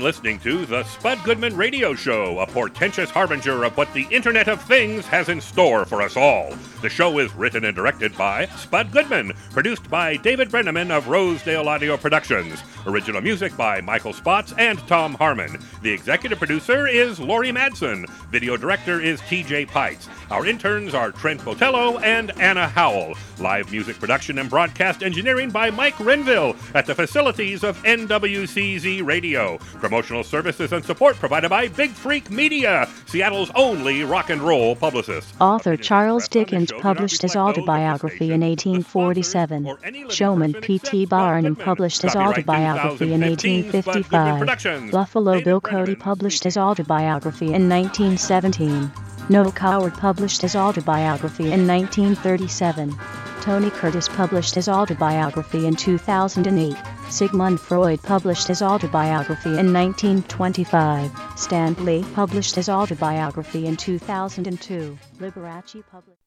Been listening to the Spud Goodman Radio Show, a portentous harbinger of what the Internet of Things has in store for us all. The show is written and directed by Spud Goodman, produced by David Brenneman of Rosedale Audio Productions. Original music by Michael Spots and Tom Harmon. The executive producer is Laurie Madsen. Video director is TJ Pites. Our interns are Trent Botello and Anna Howell. Live music production and broadcast engineering by Mike Renville at the facilities of NWCZ Radio. Promotional services and support provided by Big Freak Media, Seattle's only rock and roll publicist. Author Charles Dickens published his autobiography in 1847. Showman P.T. Barnum published his autobiography in 1855. Buffalo Bill Cody published his autobiography in 1917. Noel Coward published his autobiography in 1937. Tony Curtis published his autobiography in 2008. Sigmund Freud published his autobiography in 1925. Stan Lee published his autobiography in 2002. Liberace published.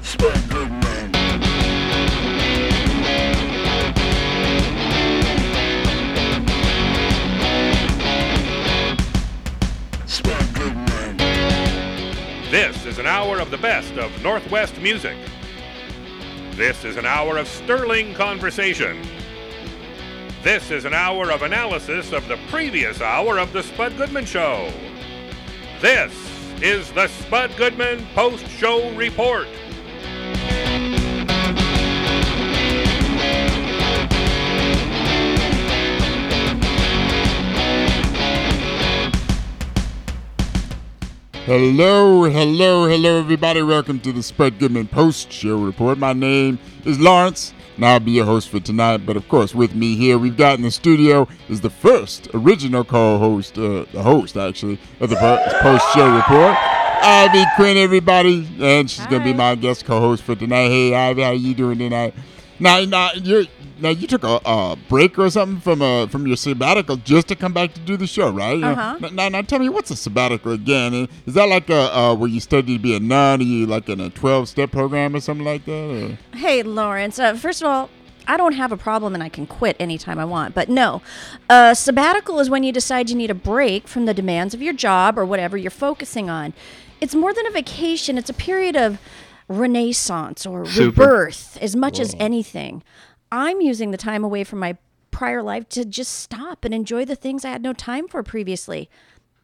This is an hour of the best of Northwest music. This is an hour of sterling conversation. This is an hour of analysis of the previous hour of The Spud Goodman Show. This is the Spud Goodman Post Show Report. Hello, hello, hello, everybody. Welcome to the Spud Goodman Post Show Report. My name is Lawrence, and I'll be your host for tonight. But of course, with me here, we've got in the studio is the first original co-host, uh, the host actually of the Post Show Report, Ivy Quinn. Everybody, and she's gonna be my guest co-host for tonight. Hey, Ivy, how you doing tonight? Now, now you now you took a, a break or something from uh from your sabbatical just to come back to do the show, right? You? Uh-huh. Now, now, now tell me, what's a sabbatical again? Is that like a uh, where you study to be a nun? Are you like in a twelve step program or something like that? Or? Hey, Lawrence. Uh, first of all, I don't have a problem and I can quit anytime I want. But no, uh, sabbatical is when you decide you need a break from the demands of your job or whatever you're focusing on. It's more than a vacation, it's a period of renaissance or Super. rebirth as much as anything. I'm using the time away from my prior life to just stop and enjoy the things I had no time for previously.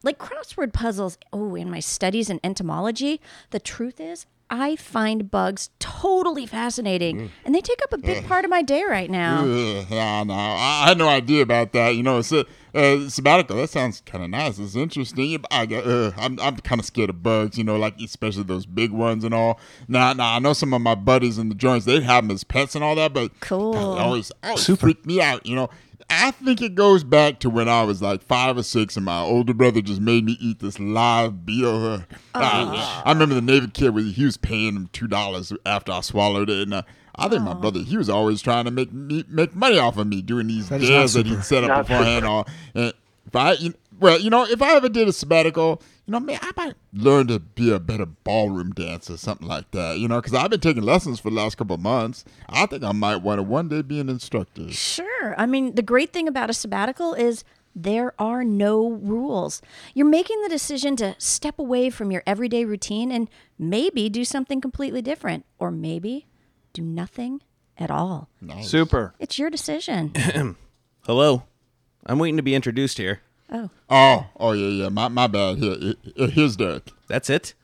Like crossword puzzles. Oh, in my studies in entomology, the truth is, I find bugs totally fascinating, and they take up a big part of my day right now. Ugh, yeah, no, I I had no idea about that. You know, it's a uh, sabbatical. That sounds kind of nice. It's interesting. I got, uh, I'm, I'm kind of scared of bugs. You know, like especially those big ones and all. Now, now I know some of my buddies in the joints. They have them as pets and all that, but cool. always, always freak me out. You know. I think it goes back to when I was like five or six, and my older brother just made me eat this live beetle. I, I remember the Navy kid was he was paying him two dollars after I swallowed it, and uh, I think my brother he was always trying to make me make money off of me doing these That is dares that he'd set up Not beforehand. super. All and if I, you, well, you know, if I ever did a sabbatical, you know, man, I might learn to be a better ballroom dancer, something like that. You know, because I've been taking lessons for the last couple of months. I think I might want to one day be an instructor. Sure. I mean, the great thing about a sabbatical is there are no rules. You're making the decision to step away from your everyday routine and maybe do something completely different, or maybe do nothing at all. Nice. Super. It's your decision. Hello. I'm waiting to be introduced here. Oh. Oh, oh yeah, yeah. My my bad. Here, here- here's Derek. That's it.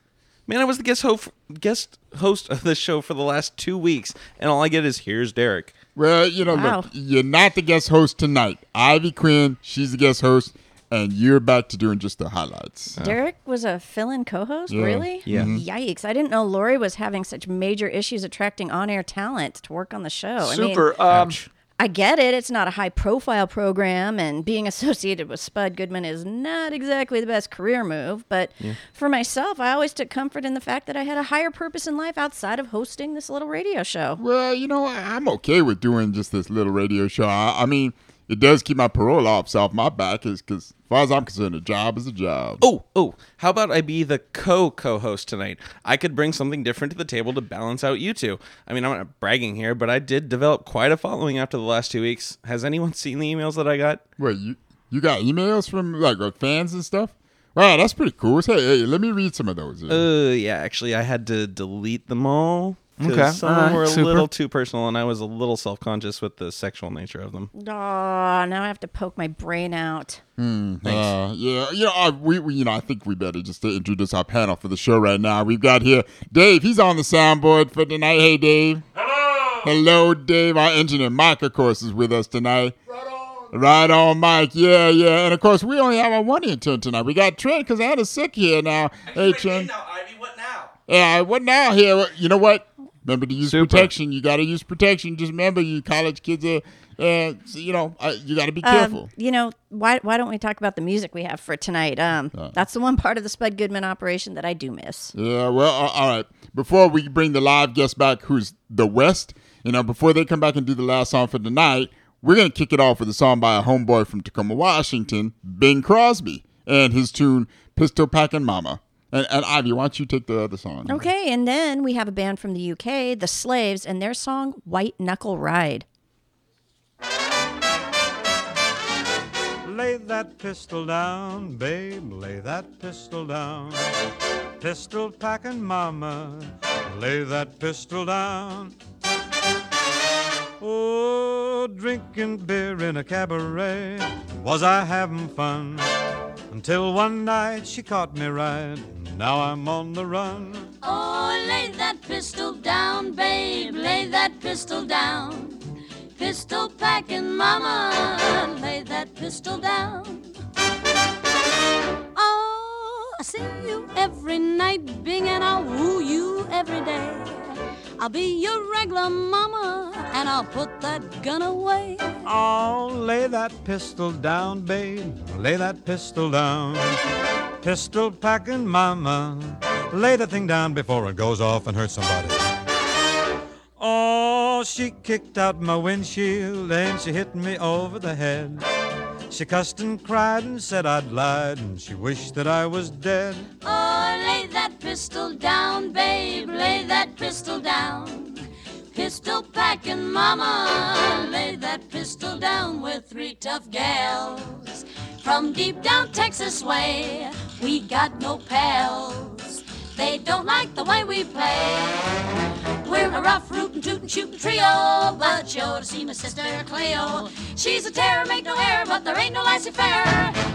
Man, I was the guest host guest host of this show for the last two weeks, and all I get is here's Derek. Well, you know, Wow. look, you're not the guest host tonight. Ivy Quinn, she's the guest host, and you're back to doing just the highlights. Derek was a fill-in co-host, Yeah. really? Yeah. Mhm. Yikes! I didn't know Lori was having such major issues attracting on-air talent to work on the show. I mean, Super. um, I get it. It's not a high-profile program, and being associated with Spud Goodman is not exactly the best career move. But Yeah. for myself, I always took comfort in the fact that I had a higher purpose in life outside of hosting this little radio show. Well, you know, I'm okay with doing just this little radio show. I, I mean, it does keep my parole officer off my back, because as far as I'm concerned, a job is a job. Oh, oh, how about I be the co co host tonight? I could bring something different to the table to balance out you two. I mean, I'm not bragging here, but I did develop quite a following after the last two weeks. Has anyone seen the emails that I got? Wait, you you got emails from like fans and stuff? Wow, that's pretty cool. Hey, hey, let me read some of those. Uh, yeah, actually, I had to delete them all. 'Cause Okay, Some of alright, them were a super. little too personal, and I was a little self conscious with the sexual nature of them. Oh, now I have to poke my brain out. Hmm. Uh, yeah, you know, uh, we, we, you know, I think we better just introduce our panel for the show right now. We've got here Dave. He's on the soundboard for tonight. Hey, Dave. Hello. Hello, Dave. Our engineer Mike, of course, is with us tonight. Right on. Right on, Mike. Yeah, yeah. And of course, we only have our one intern tonight. We got Trent because Anna's sick here now. Hey, Trent. Now, Ivy, what now? Yeah, what now here? You know what? Remember to use Super. protection. You got to use protection. Just remember, you college kids are, uh, you know, uh, you got to be Um, careful. you know, why why don't we talk about the music we have for tonight? Um, that's the one part of the Spud Goodman operation that I do miss. Yeah, well, uh, all right. Before we bring the live guest back, who's the West, you know, before they come back and do the last song for tonight, we're going to kick it off with a song by a homeboy from Tacoma, Washington, Bing Crosby, and his tune Pistol Packin' Mama. And, and Ivy, why don't you take the other song? Okay, and then we have a band from the UK, The Slaves, and their song White Knuckle Ride. Lay that pistol down, babe, lay that pistol down. Pistol packing mama, lay that pistol down. Oh, drinking beer in a cabaret, was I having fun? Until one night she caught me right, now I'm on the run. Oh, lay that pistol down, babe, lay that pistol down. Pistol packing mama, lay that pistol down. Oh, I see you every night, Bing, and I'll woo you every day. I'll be your regular mama, and I'll put that gun away. Oh, lay that pistol down, babe, lay that pistol down. Pistol packing mama, lay the thing down before it goes off and hurts somebody. Oh, she kicked out my windshield and she hit me over the head. She cussed and cried and said I'd lied and she wished that I was dead. Oh, lay that pistol down, babe, lay that pistol down. Pistol packing mama, lay that pistol down with three tough gals. From deep down Texas way, we got no pals. They don't like the way we play. We're a rough, rootin', tootin', shootin' trio, but you ought to see my sister Cleo. She's a terror, make no error, but there ain't no lassie fair.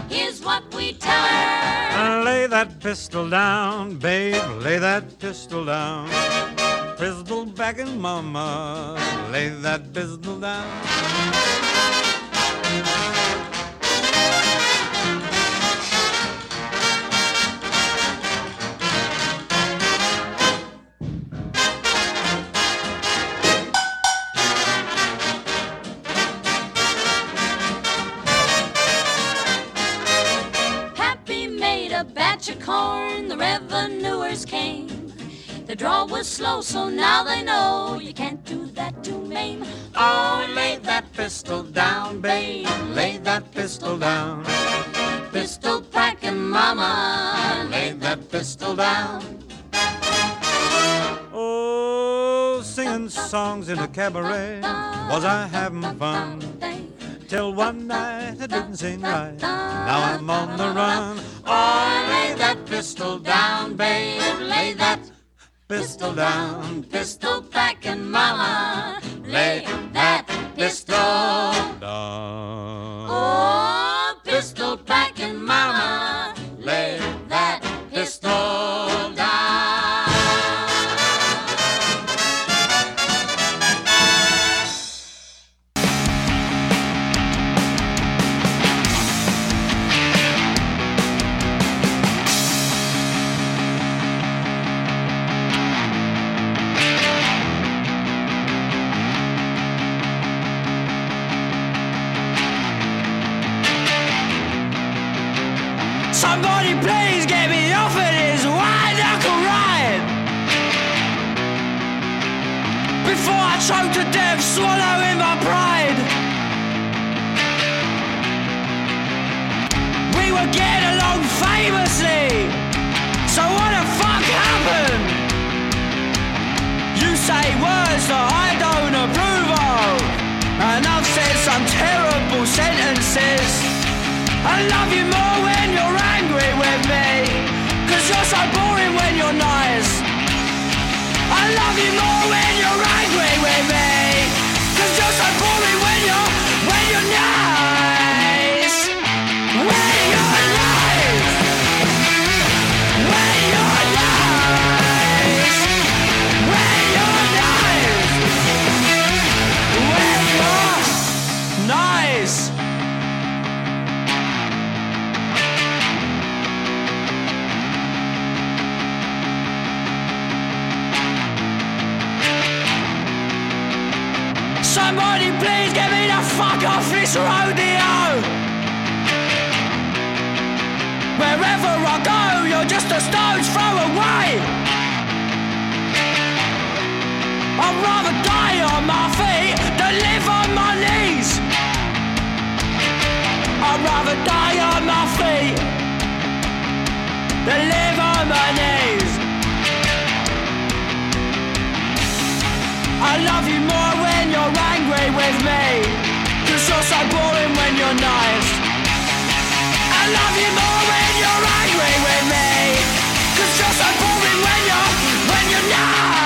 Here's what we tell her. Lay that pistol down, babe, lay that pistol down. Pistol back and mama, lay that pistol down. Corn, the revenuers came. The draw was slow, so now they know you can't do that to Maine. Oh, lay that pistol down, babe, lay that pistol down. Pistol packing mama, lay that pistol down. Oh, singing songs in a cabaret, was I having fun? Till one night it didn't seem right, now I'm on the run. Oh, lay that pistol down, babe, lay that pistol down. pistol back packing mama, lay that pistol down. Oh, pistol packing mama, famously So what the fuck happened? You say words that I don't approve of. And I've said some terrible sentences. I love you more when you're angry with me. Cause you're so boring when you're nice. I love you more when off this rodeo. Wherever I go, you're just a stone's throw away. I'd rather die on my feet than live on my knees. I'd rather die on my feet than live on my knees. I love you more when you're angry with me. You're so boring when you're nice. I love you more when you're angry with me. Cause you're so boring when you're when you're nice.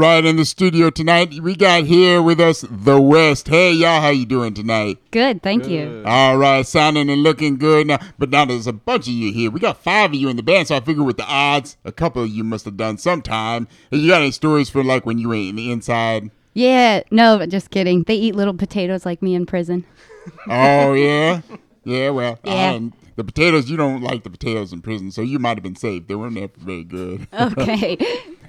Right, in the studio tonight, we got here with us the West. Hey, y'all, how you doing tonight? Good, thank you. All right, sounding and looking good now. But now there's a bunch of you here. We got five of you in the band, so I figure with the odds, a couple of you must have done sometime. Hey, you got any stories for like when you were in the inside? Yeah, no, just kidding. They eat little potatoes like me in prison. Oh yeah, yeah. Well, Yeah. don't- the potatoes you don't like the potatoes in prison, so you might have been safe. They weren't that very good. Okay.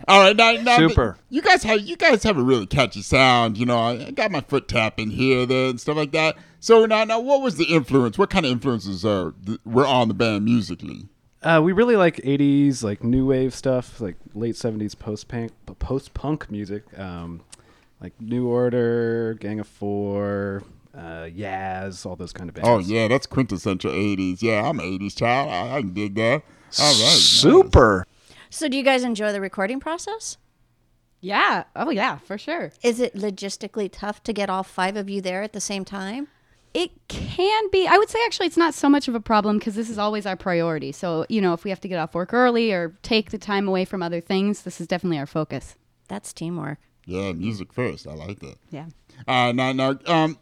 All right, now, now Super. You guys have you guys have a really catchy sound. You know, I, I got my foot tapping here, there, and stuff like that. So now, now, what was the influence? What kind of influences are th- were on the band musically? Uh, we really like '80s, like new wave stuff, like late '70s post punk, post punk music, um, like New Order, Gang of Four, uh, Yaz, all those kind of bands. Oh yeah, that's quintessential '80s. Yeah, I'm an '80s child. I, I can dig that. All right, Super. So, do you guys enjoy the recording process? Yeah. Oh, yeah, for sure. Is it logistically tough to get all five of you there at the same time? It can be. I would say actually it's not so much of a problem because this is always our priority. So, you know, if we have to get off work early or take the time away from other things, this is definitely our focus. That's teamwork. Yeah, music first. I like that. Yeah. Uh, now, now, um,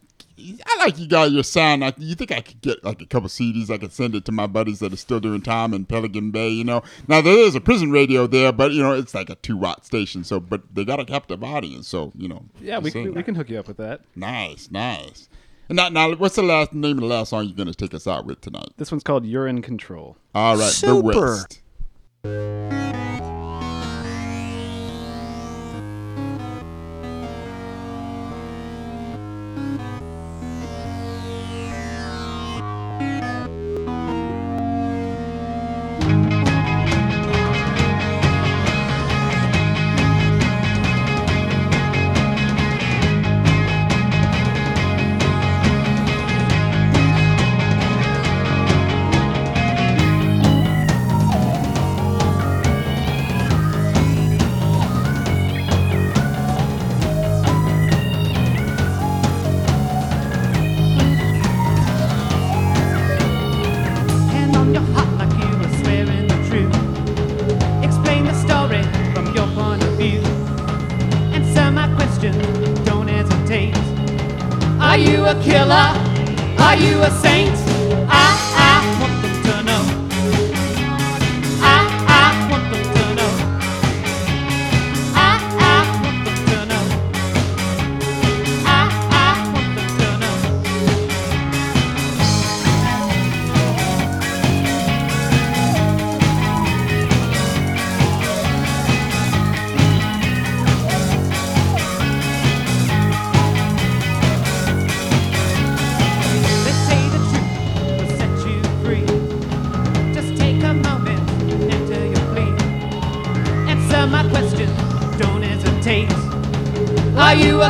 I like you got your sound. Like, you think I could get like a couple CDs? I could send it to my buddies that are still doing time in Pelican Bay. You know, now there is a prison radio there, but you know it's like a two watt station. So, but they got a captive audience. So, you know. Yeah, just we can, we can hook you up with that. Nice, nice. And now, now, what's the last name of the last song you're gonna take us out with tonight? This one's called "You're in Control." All right, the West.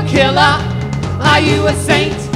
Killer? Are you a saint?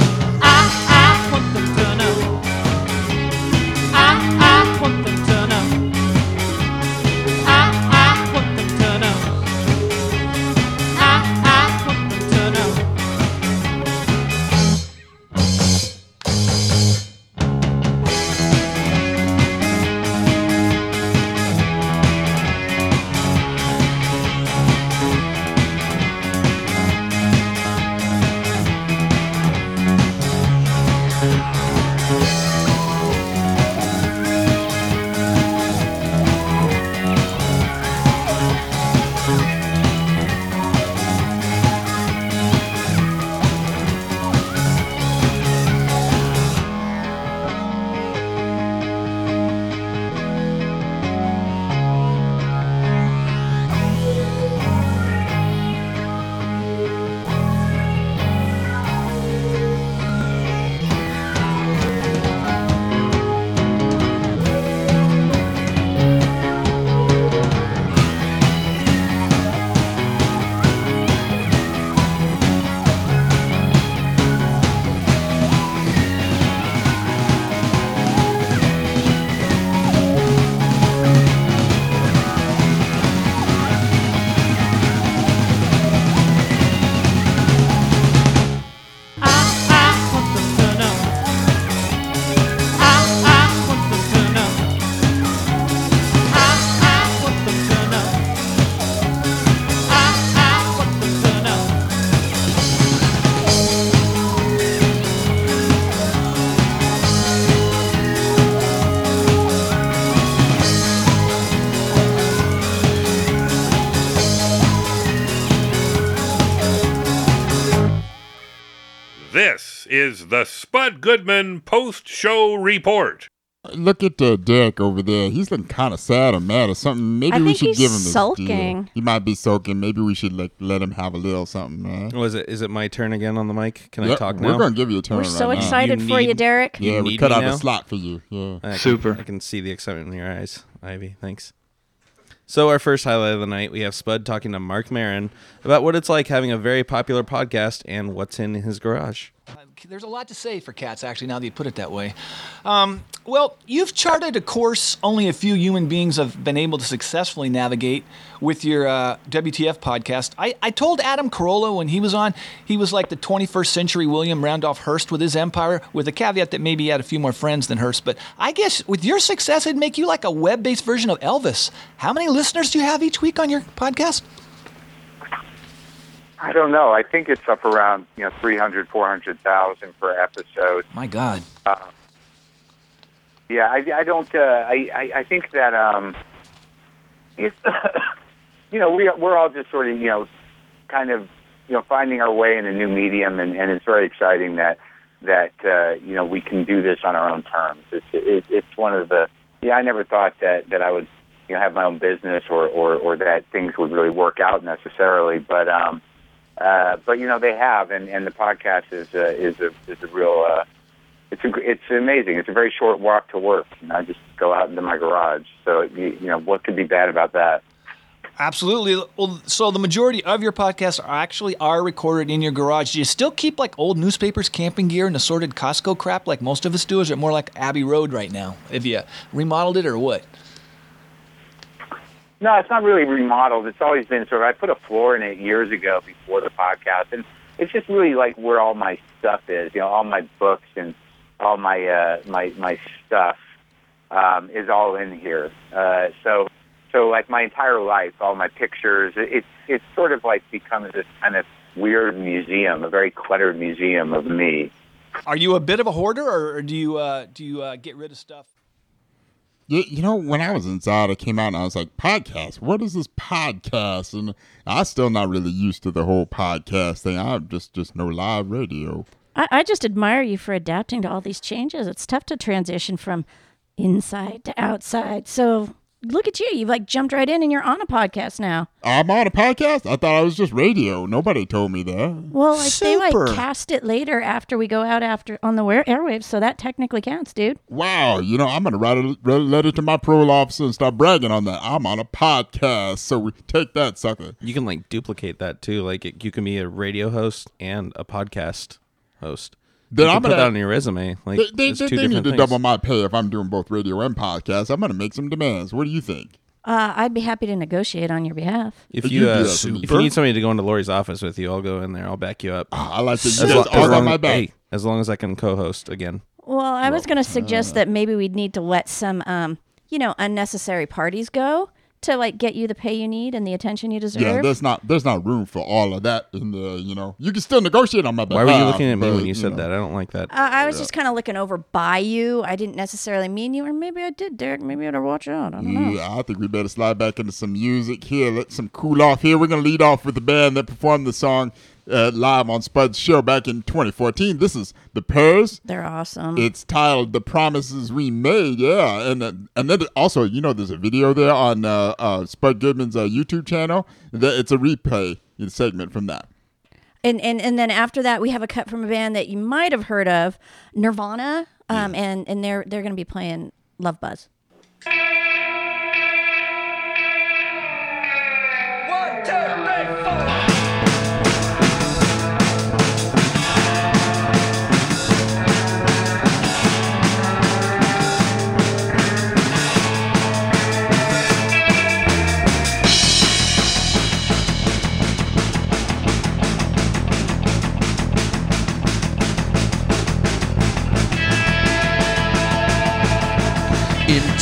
Is the Spud Goodman post show report. Look at uh, Derek over there. He's looking kind of sad or mad or something. Maybe I we think should he's give him this sulking. deal. He might be sulking. Maybe we should like let him have a little something, man. Was it? Is it my turn again on the mic? Can I talk talk we're gonna give you a turn We're so excited for you, Derek. Yeah, we cut out now? a slot for you. Yeah. I can- I can see the excitement in your eyes, Ivy. Thanks. So, our first highlight of the night, we have Spud talking to Marc Maron about what it's like having a very popular podcast and what's in his garage. There's a lot to say for cats, actually, now that you put it that way. Um, well, you've charted a course only a few human beings have been able to successfully navigate with your uh, WTF podcast. I, I told Adam Carolla when he was on, he was like the 21st century William Randolph Hearst with his empire, with the caveat that maybe he had a few more friends than Hearst. But I guess with your success, it'd make you like a web based version of Elvis. How many listeners do you have each week on your podcast? I don't know. I think it's up around you know three hundred, four hundred thousand per episode. My God. Uh, yeah, I, I don't. Uh, I, I I think that um, it's you know we we're all just sort of you know kind of you know finding our way in a new medium, and, and it's very exciting that that uh, you know we can do this on our own terms. It's it, it's one of the yeah. I never thought that that I would you know have my own business or or or that things would really work out necessarily, but um. Uh, but you know they have, and, and the podcast is uh, is a is a real uh, it's a, it's amazing. It's a very short walk to work. You know, I just go out into my garage. So you, you know what could be bad about that? Absolutely. Well, so the majority of your podcasts are actually are recorded in your garage. Do you still keep like old newspapers, camping gear, and assorted Costco crap like most of us do? Or is it more like Abbey Road right now? Have you remodeled it or what? No, it's not really remodeled. It's always been sort of. I put a floor in it years ago before the podcast, and it's just really like where all my stuff is. You know, all my books and all my uh, my my stuff um, is all in here. Uh, so so like my entire life, all my pictures. it- It's it's sort of like become this kind of weird museum, a very cluttered museum of me. Are you a bit of a hoarder, or do you uh, do you uh, get rid of stuff? You, you know, when I was inside, I came out and I was like, podcast? What is this podcast? And I'm still not really used to the whole podcast thing. I'm just, just no live radio. I, I just admire you for adapting to all these changes. It's tough to transition from inside to outside. So look at you. You've like jumped right in and you're on a podcast now. I'm on a podcast. I thought I was just radio. Nobody told me that. Well, like they Super. like cast it later after we go out after on the wear- airwaves, so that technically counts, dude. Wow, you know, I'm gonna write a, write a letter to my parole officer and start bragging on that. I'm on a podcast, so we take that, sucker. You can like duplicate that too. Like it, you can be a radio host and a podcast host. Then you I'm gonna- put that on your resume. Like they they, they, two they need to things. double my pay if I'm doing both radio and podcast. I'm gonna make some demands. What do you think? Uh, I'd be happy to negotiate on your behalf. If You'd you uh, if you need somebody to go into Lori's office with you, I'll go in there. I'll back you up. I like to- As lo- as long- my back. Hey, as long as I can co-host again. Well, I was going to suggest uh, that maybe we'd need to let some, um, you know, unnecessary parties go to like get you the pay you need and the attention you deserve. Yeah, there's not there's not room for all of that in the you know. You can still negotiate on my behalf. Why were you looking at me but, when you said know. that? I don't like that. Uh, I was just kind of looking over by you. I didn't necessarily mean you, or maybe I did, Derek. Maybe I ought to watch out. I don't know. Yeah, I think we better slide back into some music here. Let some cool off here. We're gonna lead off with the band that performed the song uh, live on Spud's show back in 2014. This is the Purrs. They're awesome. It's titled "The Promises We Made." Yeah, and then and then also you know there's a video there on uh, uh, Spud Goodman's uh, YouTube channel. That it's a replay segment from that. And, and and then after that, we have a cut from a band that you might have heard of, Nirvana, um, and and they're they're going to be playing Love Buzz. One, two,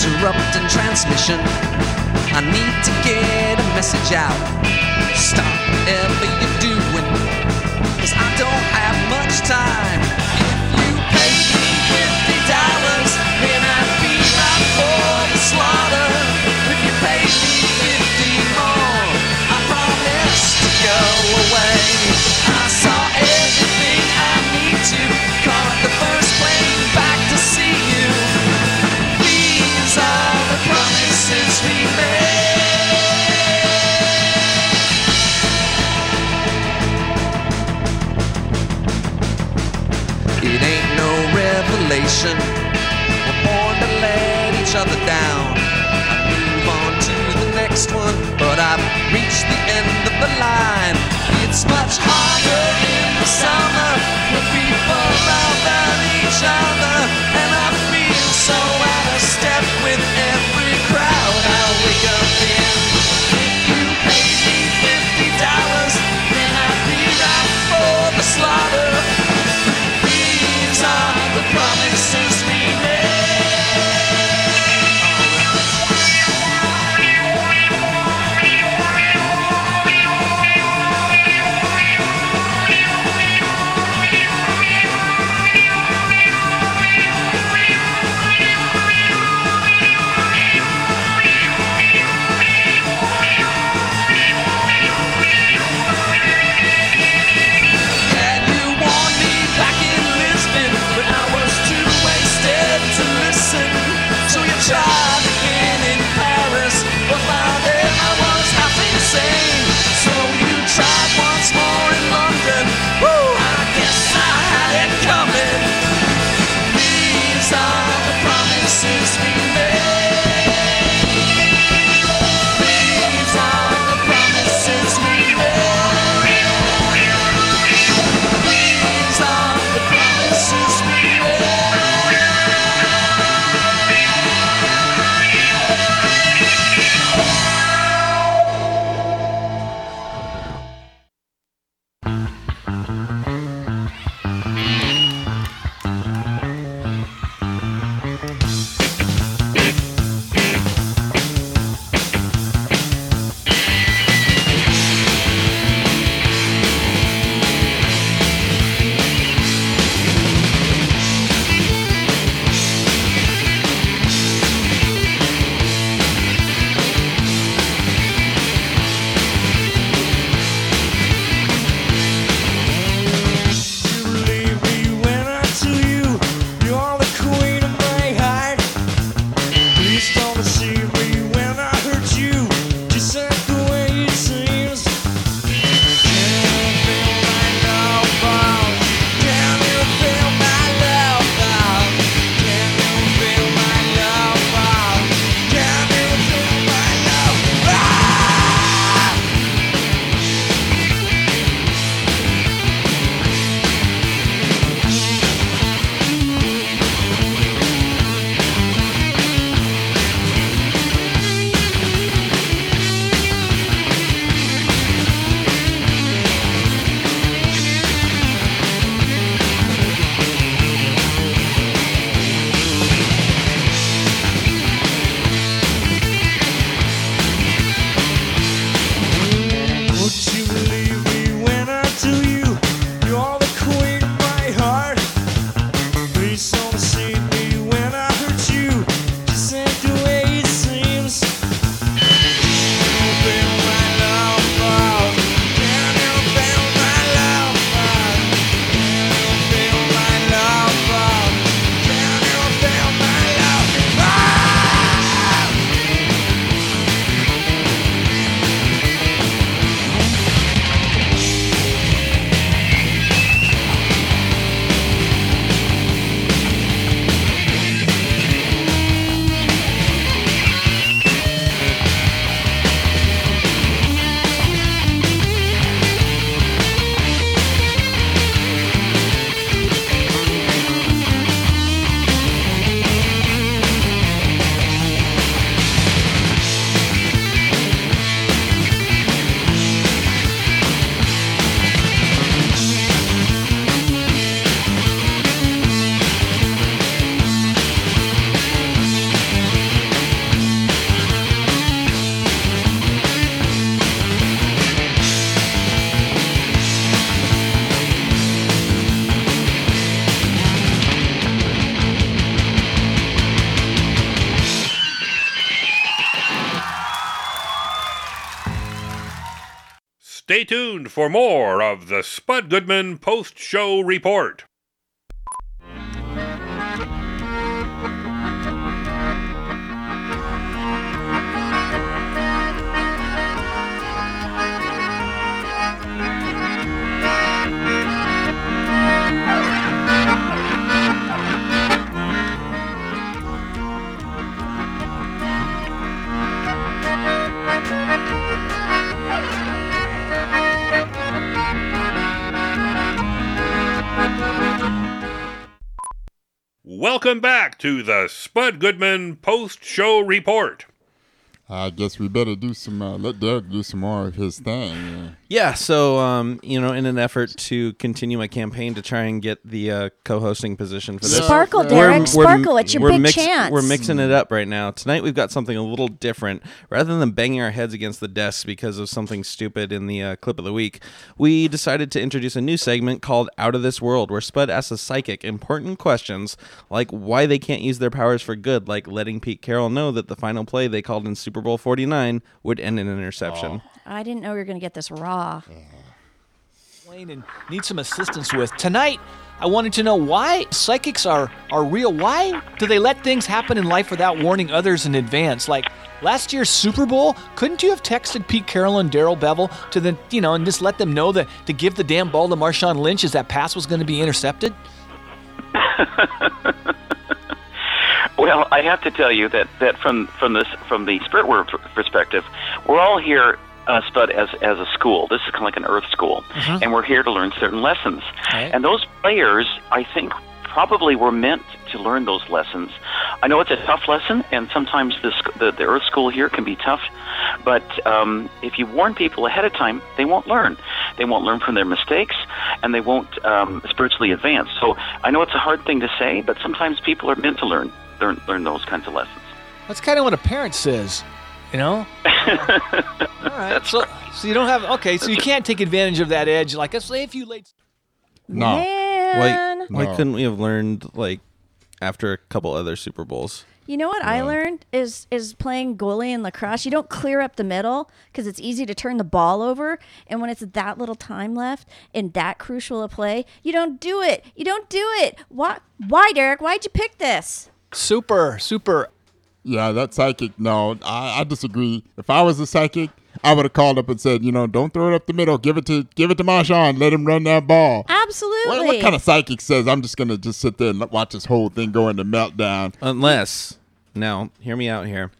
Interrupting transmission. I need to get a message out. Stop whatever you're doing, cause I don't have much time. Revelation. We're born to let each other down. I move on to the next one, but I've reached the end of the line. It's much harder in the summer when people love each other, and I feel so out of step with every for more of the Spud Goodman Post Show Report. Welcome back to the Spud Goodman Post Show Report. I guess we better do some. Uh, let Derek do some more of his thing. Yeah. Yeah, so um, you know, in an effort to continue my campaign to try and get the uh, co-hosting position for this, Sparkle, Derek, sparkle, it's your we're big mix- chance. We're mixing it up right now. Tonight we've got something a little different. Rather than banging our heads against the desks because of something stupid in the uh, clip of the week, we decided to introduce a new segment called "Out of This World," where Spud asks a psychic important questions like why they can't use their powers for good, like letting Pete Carroll know that the final play they called in Super Bowl Forty Nine would end in an interception. I didn't know you were going to get this raw. Wayne and need some assistance with. Tonight, I wanted to know why psychics are, are real. Why do they let things happen in life without warning others in advance? Like last year's Super Bowl, couldn't you have texted Pete Carroll and Darrell Bevell to the, you know, and just let them know that to give the damn ball to Marshawn Lynch as that pass was going to be intercepted? Well, I have to tell you that, that from from this from the spirit world perspective, we're all here, uh, Spud, as as a school. This is kind of like an Earth school, Mhm. and we're here to learn certain lessons. And those players, I think, probably were meant to learn those lessons. I know it's a tough lesson, and sometimes the sc- the, the Earth school here can be tough. But um, if you warn people ahead of time, they won't learn. They won't learn from their mistakes, and they won't um, spiritually advance. So I know it's a hard thing to say, but sometimes people are meant to learn learn, learn those kinds of lessons. That's kind of what a parent says, you know? All right. so, so you don't have, okay, so you can't take advantage of that edge. Like, let's say if you late. Why, why No. couldn't we have learned like after a couple other Super Bowls? You know what I learned is is playing goalie in lacrosse. You don't clear up the middle because it's easy to turn the ball over, and when it's that little time left in that crucial a play, you don't do it. You don't do it. Why? Why, Derek? Why'd you pick this? Super, super. Yeah, that psychic. No, I, I disagree. If I was a psychic, I would have called up and said, you know, don't throw it up the middle. Give it to give it to Marshawn. Let him run that ball. Absolutely. What, what kind of psychic says I'm just gonna just sit there and watch this whole thing go into meltdown? Unless, now, hear me out here.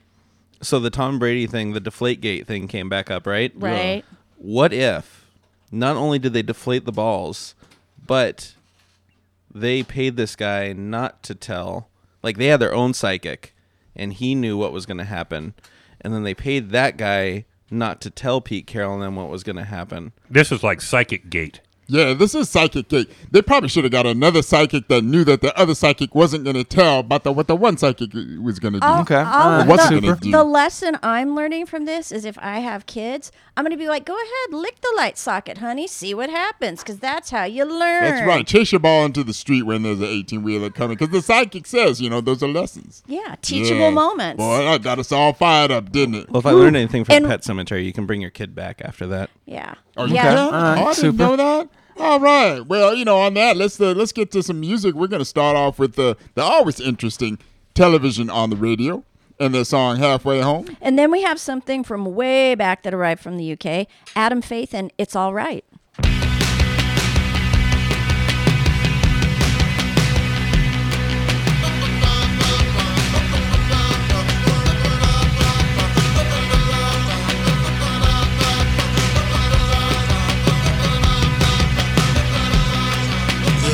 So the Tom Brady thing, the Deflategate thing came back up, right? Right. What if not only did they deflate the balls, but they paid this guy not to tell, like they had their own psychic and he knew what was going to happen. And then they paid that guy not to tell Pete Carroll and them what was going to happen. This is like Psychic Gate. Yeah, this is psychic gate. They probably should have got another psychic that knew that the other psychic wasn't gonna tell about the, what the one psychic was gonna do. I'll- I'll- Or wasn't the, gonna do. the lesson I'm learning from this is if I have kids, I'm going to be like, go ahead, lick the light socket, honey, see what happens, because that's how you learn. That's right. Chase your ball into the street when there's an 18 wheeler coming, because the psychic says, you know, those are lessons. Yeah, teachable moments. Boy, that got us all fired up, didn't it? Well, if I learned anything from And- Pet Sematary, you can bring your kid back after that. Yeah. Oh, you Yeah. can? All right, oh, I didn't super. know that. All right. Well, you know, on that, let's uh, let's get to some music. We're gonna start off with the the always interesting television on the radio and their song "Halfway Home." And then we have something from way back that arrived from the UK Adam Faith and It's All Right.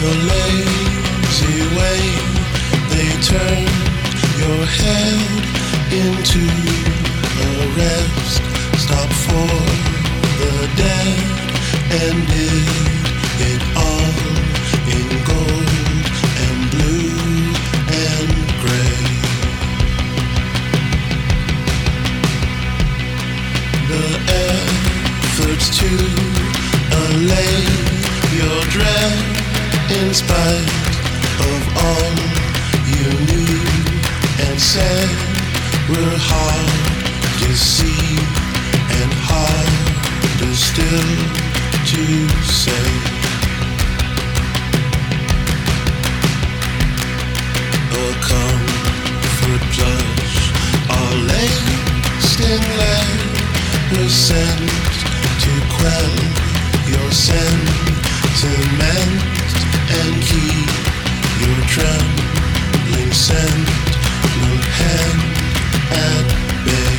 The lazy way they turn your head into a rest stop for the dead and it all in gold and blue and gray. The efforts to allay your dread in spite of all you knew and said, we're hard to see and harder still to say. A comfort plush, our lasting light sent to quell your sentiment and keep your trembling sand will hand at bay.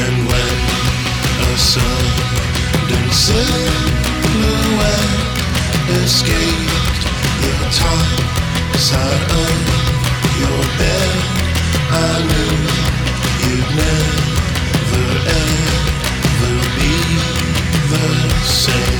And when a sudden silhouette escaped the top side of your bed, I knew you'd never. say.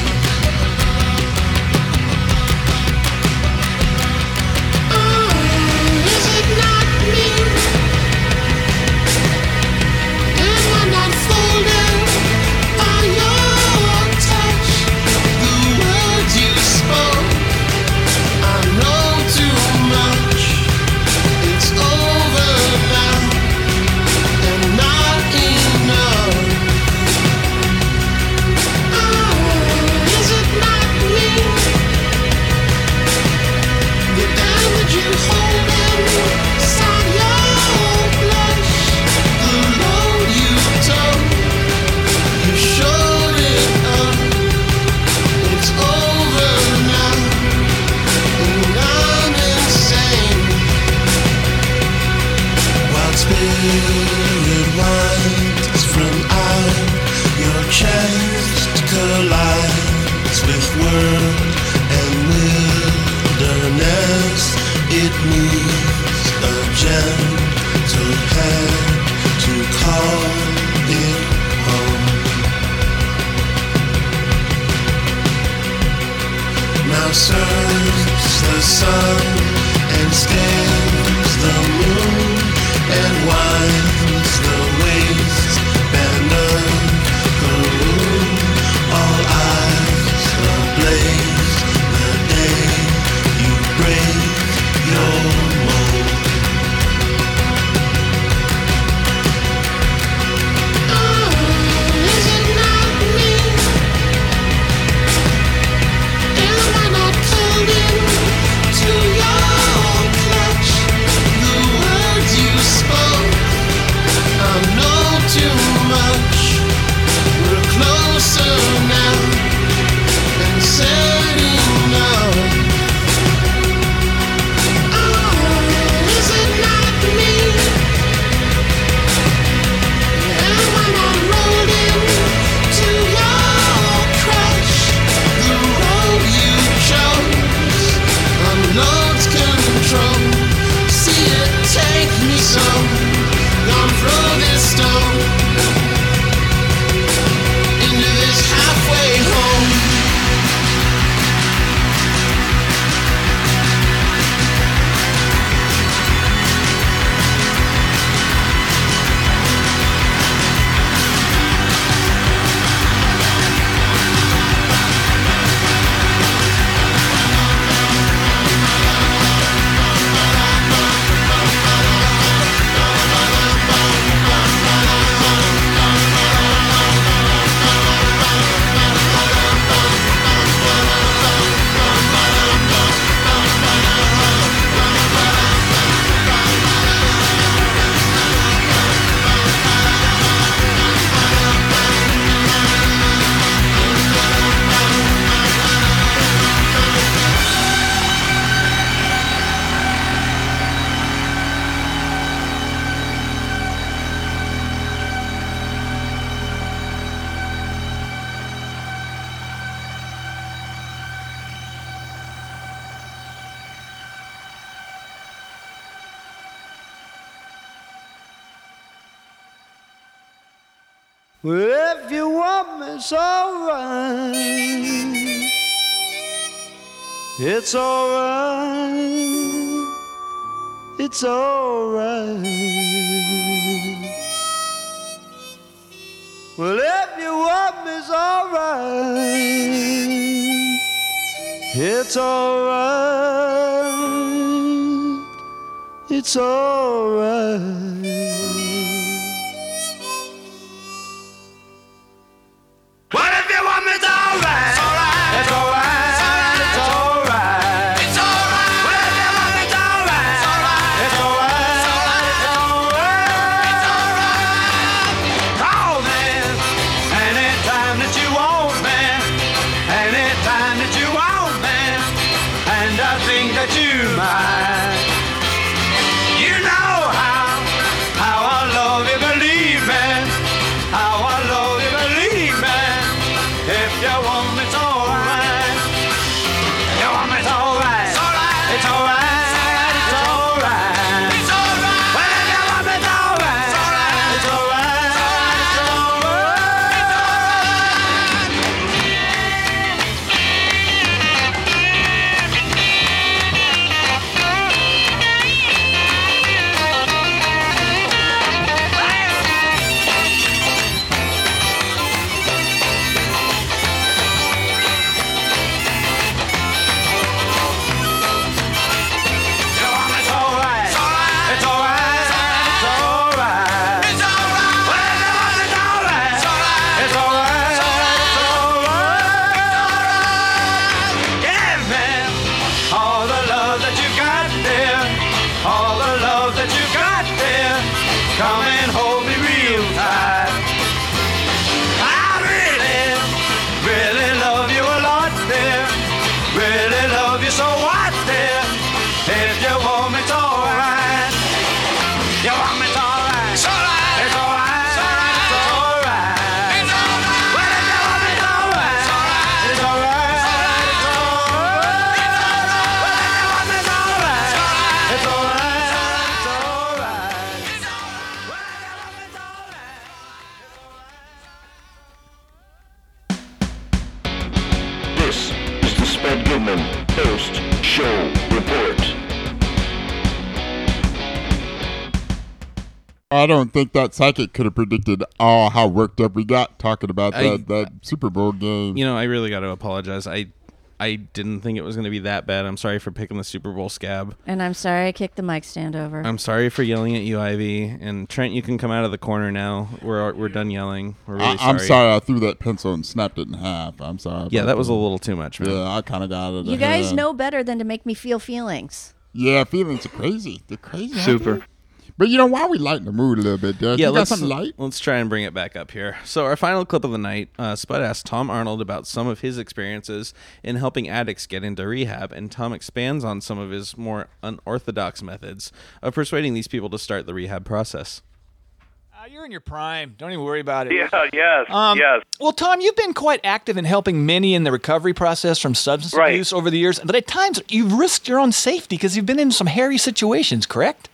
Don't think that psychic could have predicted all how worked up we got talking about I- that, that Super Bowl game. You know, I really got to apologize. I I didn't think it was going to be that bad. I'm sorry for picking the Super Bowl scab. And I'm sorry I kicked the mic stand over. I'm sorry for yelling at you, Ivy. And Trent, you can come out of the corner now. We're we're done yelling. We're really I, sorry. I'm sorry I threw that pencil and snapped it in half. I'm sorry. Yeah, that was a little too much, man. Yeah, I kind of got it. you guys know better than to make me feel feelings. Yeah, feelings are crazy. They're crazy. aren't Super. They? But you know why we lighten the mood a little bit, Derek? Yeah, you let's something light? let's try and bring it back up here. So our final clip of the night, uh, Spud asked Tom Arnold about some of his experiences in helping addicts get into rehab, and Tom expands on some of his more unorthodox methods of persuading these people to start the rehab process. Uh, you're in your prime. Don't even worry about it. Yeah, yes, Um, yes. Well, Tom, you've been quite active in helping many in the recovery process from substance Right. abuse over the years, but at times you've risked your own safety because you've been in some hairy situations, correct?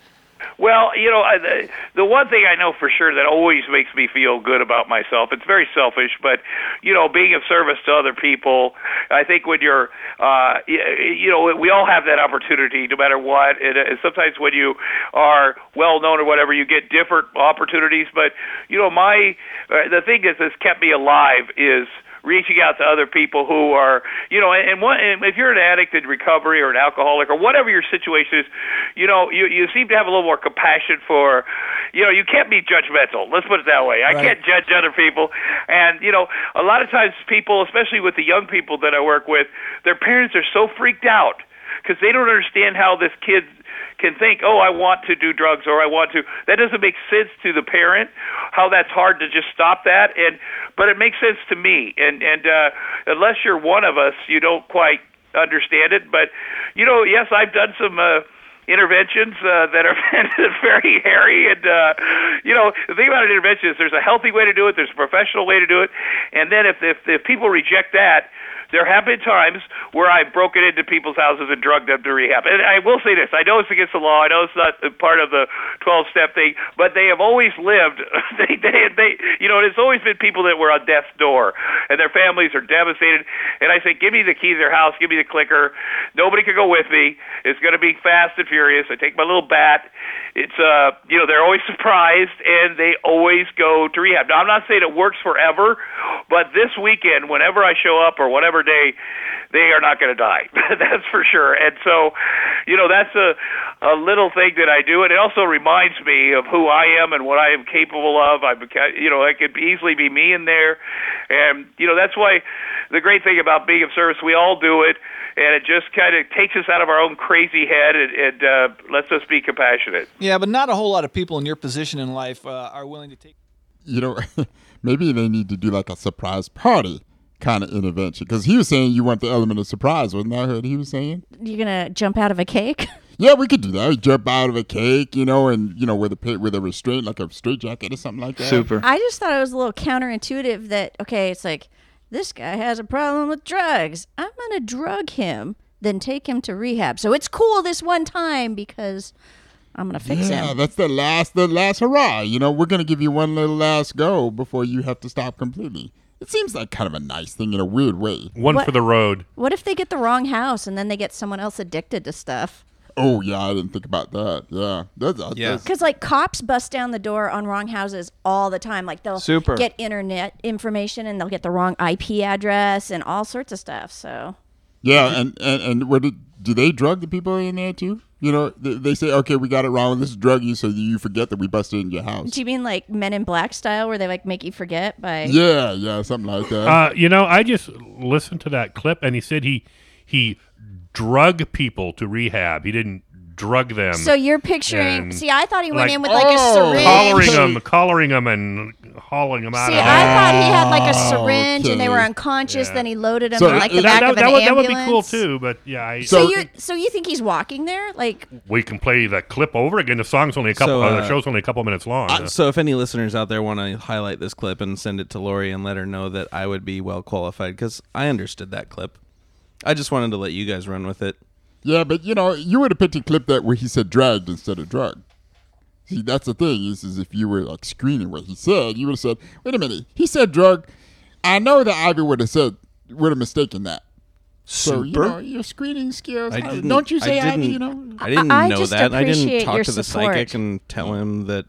Well, you know, the, the one thing I know for sure that always makes me feel good about myself, it's very selfish, but, you know, being of service to other people, I think when you're, uh, you know, we all have that opportunity no matter what. And uh, sometimes when you are well known or whatever, you get different opportunities. But, you know, my, uh, the thing that has kept me alive is, reaching out to other people who are, you know, and, one, and if you're an addict in recovery or an alcoholic or whatever your situation is, you know, you you seem to have a little more compassion for, you know, you can't be judgmental. Let's put it that way. I Right. can't judge other people, and you know, a lot of times people, especially with the young people that I work with, their parents are so freaked out because they don't understand how this kid can think, oh, I want to do drugs or I want to. That doesn't make sense to the parent. How that's hard to just stop that, and but it makes sense to me. And and uh, unless you're one of us, you don't quite understand it. But you know, yes, I've done some. Uh, interventions uh, that are very hairy and uh, you know the thing about an intervention is there's a healthy way to do it there's a professional way to do it and then if if, if people reject that there have been times where I've broken into people's houses and drugged them to rehab. And I will say this: I know it's against the law. I know it's not part of the 12-step thing, but they have always lived. they, they, they, you know, it's always been people that were on death's door, and their families are devastated. And I say, give me the key to their house, give me the clicker. Nobody can go with me. It's going to be fast and furious. I take my little bat. It's uh, you know, they're always surprised, and they always go to rehab. Now, I'm not saying it works forever, but this weekend, whenever I show up or whatever day, they are not going to die. that's for sure. And so, you know, that's a a little thing that I do, and it also reminds me of who I am and what I am capable of. I'm, you know, I could easily be me in there, and you know, that's why the great thing about being of service, we all do it, and it just kind of takes us out of our own crazy head and, and uh, lets us be compassionate. Yeah, but not a whole lot of people in your position in life uh, are willing to take. You know, maybe they need to do like a surprise party kind of intervention because he was saying you want the element of surprise, wasn't that what he was saying? You're gonna jump out of a cake? Yeah, we could do that. Jump out of a cake, you know, and you know, with a with a restraint, like a straight jacket or something like that. Super i just thought it was a little counterintuitive that okay, it's like this guy has a problem with drugs. I'm gonna drug him, then take him to rehab. So it's cool this one time because I'm gonna fix it. yeah, him. that's the last, the last hurrah. You know, we're gonna give you one little last go before you have to stop completely. It seems like kind of a nice thing in a weird way. One What- for the road. What if they get the wrong house and then they get someone else addicted to stuff? Oh yeah, I didn't think about that. Yeah, that's, uh, that's Because like cops bust down the door on wrong houses all the time. Like they'll Super. get internet information and they'll get the wrong IP address and all sorts of stuff. So Yeah, and and and what did, do they drug the people in there too? You know, they, they say, okay, we got it wrong. This is drug you so you forget that we busted in your house. do you mean like Men in Black style, where they like make you forget by? Yeah, yeah, something like that. Uh, you know, I just listened to that clip, and he said he he drug people to rehab. He didn't drug them. So you're picturing. and, See, I thought he went like, in with like a Oh. syringe. collaring them, collaring them, and hauling them out See, of I there. thought he had like a syringe and they were okay. unconscious. Then he loaded them So in like the that, back that, of an that would, that ambulance. would be cool too, but yeah, I, So, you so you think he's walking there? Like we can play the clip over again. The song's only a couple. So, uh, the uh, show's only a couple minutes long. Uh, so if any listeners out there want to highlight this clip and send it to Lori and let her know that I would be well qualified because I understood that clip. I just wanted to let you guys run with it. Yeah, but you know, you would have picked a clip that where he said dragged instead of drug. See, that's the thing is, is if you were like screening what he said, you would have said, "Wait a minute, he said drug." I know that Ivy would have said would have mistaken that. So you Super. know your screening skills. I didn't, don't you say I Ivy? You know, I didn't I know that. I didn't talk your to the support. psychic and tell him that,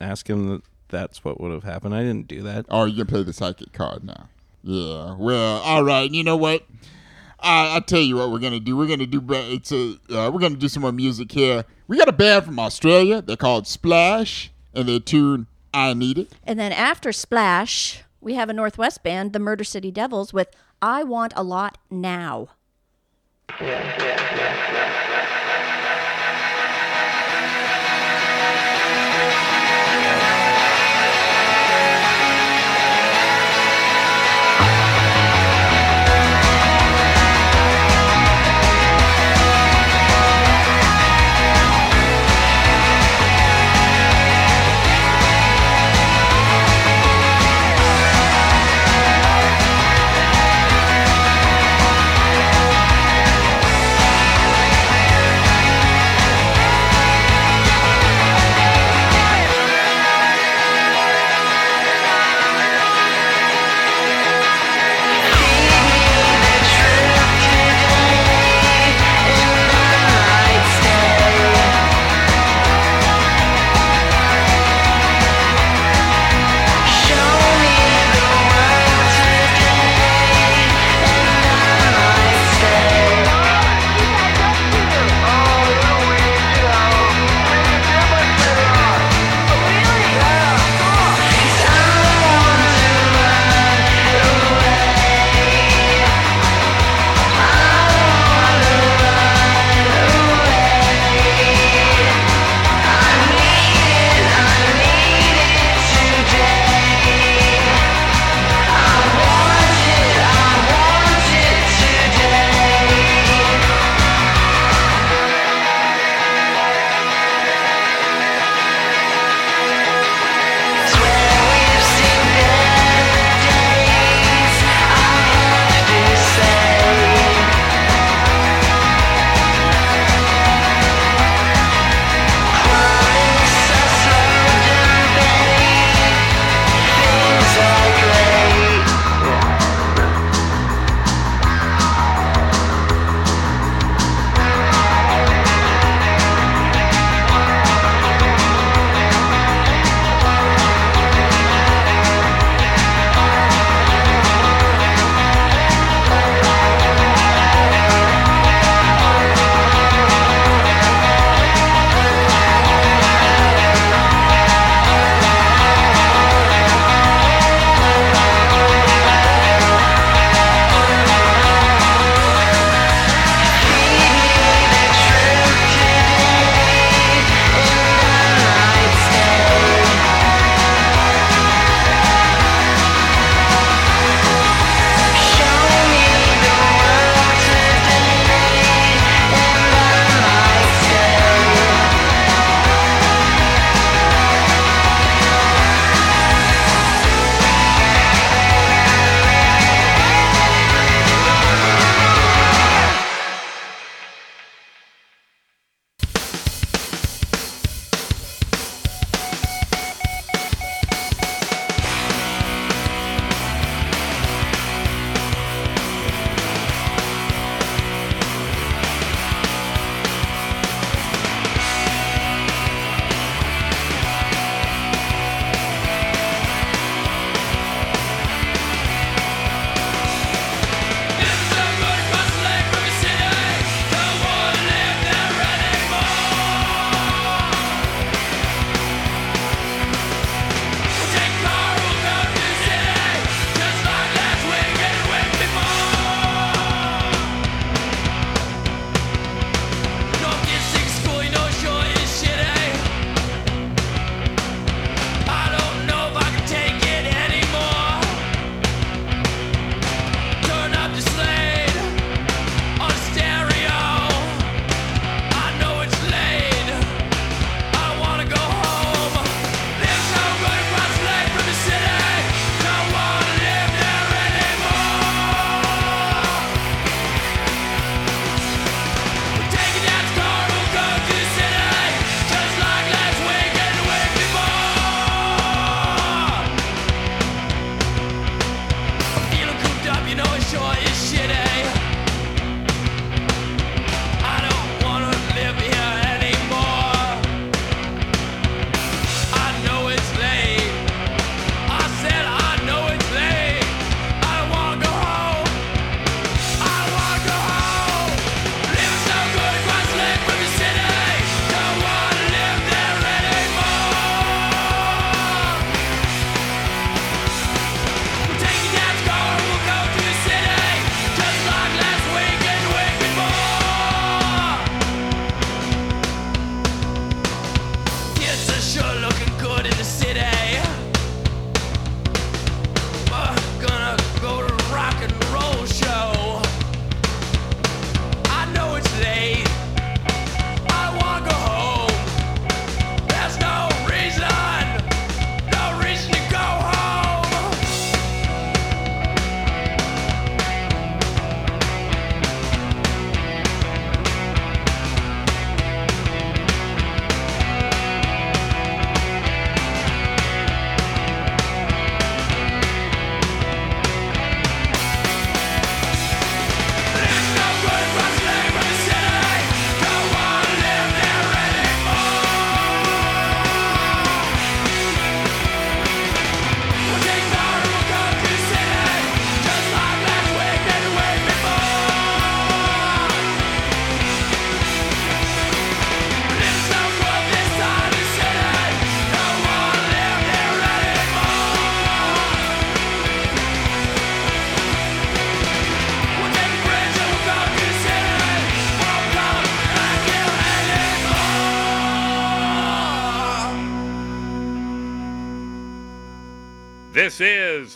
ask him that that's what would have happened. I didn't do that. Oh, you can play the psychic card now. Yeah. Well, all right. You know what? I I tell you what we're gonna do. We're gonna do. It's a. Uh, we're gonna do some more music here. We got a band from Australia. They're called Splash, and their tune "I Need It." And then after Splash, we have a Northwest band, the Murder City Devils, with I Want a Lot Now. I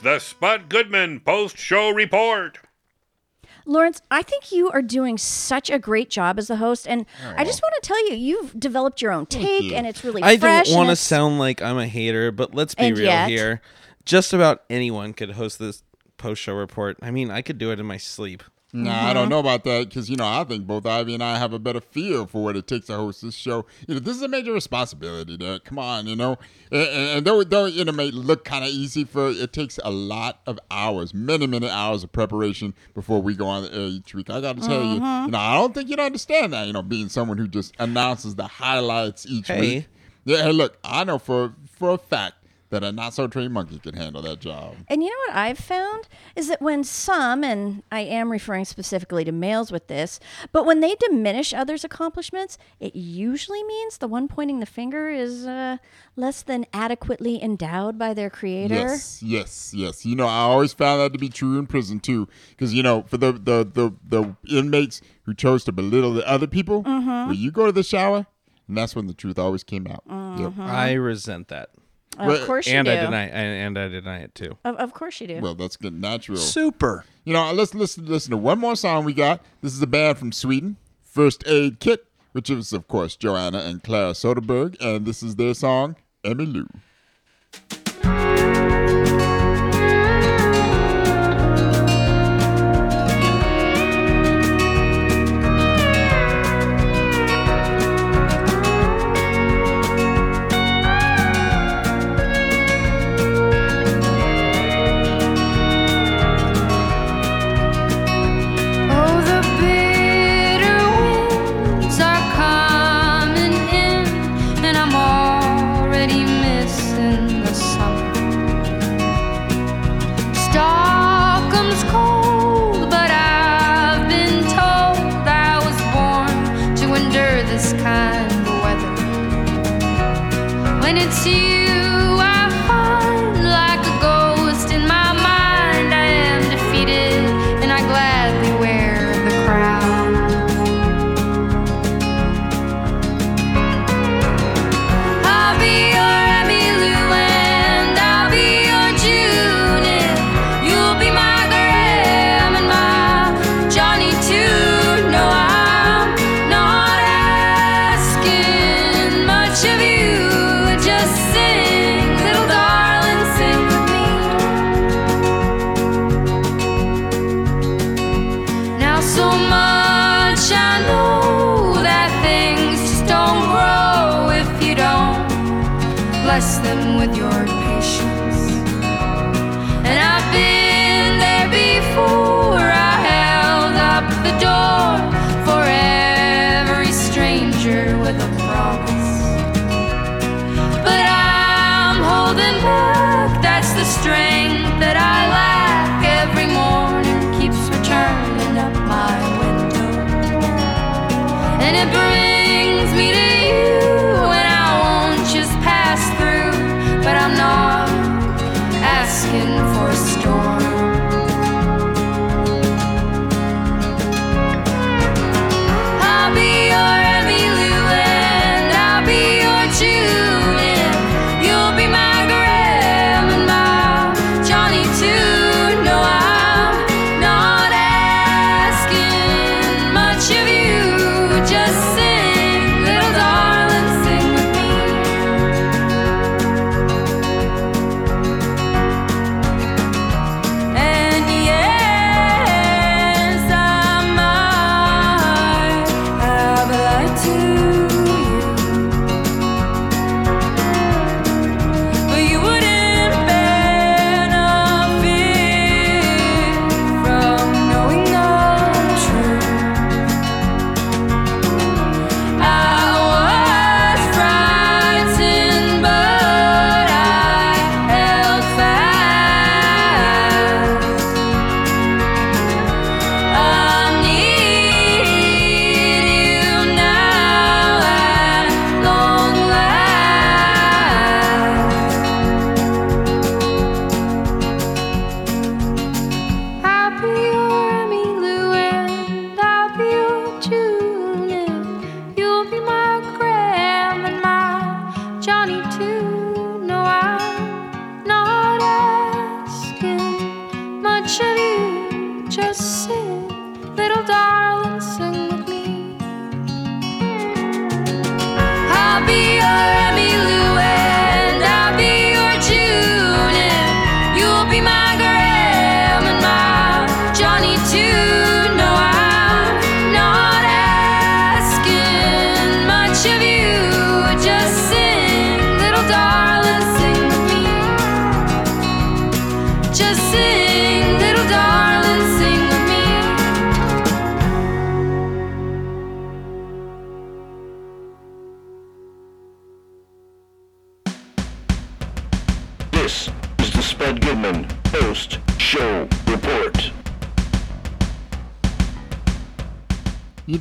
is the Spud Goodman Post Show Report. Lawrence, I think you are doing such a great job as the host, and I just want to tell you, you've developed your own take, you. and it's really I fresh. don't want to sound like I'm a hater, but let's be real yet- here. Just about anyone could host this post show report. I mean, I could do it in my sleep. Nah, I don't know about that because you know I think both Ivy and I have a better feel for what it takes to host this show. You know, this is a major responsibility. There, come on, you know, and, and though though you know may look kind of easy for it takes a lot of hours, many many hours of preparation before we go on the air each week. I got to tell you, Mhm. you know, I don't think you'd understand that. You know, being someone who just announces the highlights each Hey. week. Yeah, hey, look, I know for for a fact that a not so trained monkey can handle that job. And you know what I've found is that when some, and I am referring specifically to males with this, but when they diminish others' accomplishments, it usually means the one pointing the finger is uh, less than adequately endowed by their creator. Yes, yes, yes. You know, I always found that to be true in prison too, because you know, for the the the, the inmates who chose to belittle the other people, Mhm. when you go to the shower, and that's when the truth always came out. Yep. I resent that. Of Well- course you and I deny and, and I deny it too. Of, of course you do. Well, that's good, natural. Super. You know, let's listen listen to one more song we got. This is a band from Sweden, First Aid Kit, which is of course Johanna and Klara Soderberg, and this is their song Emmy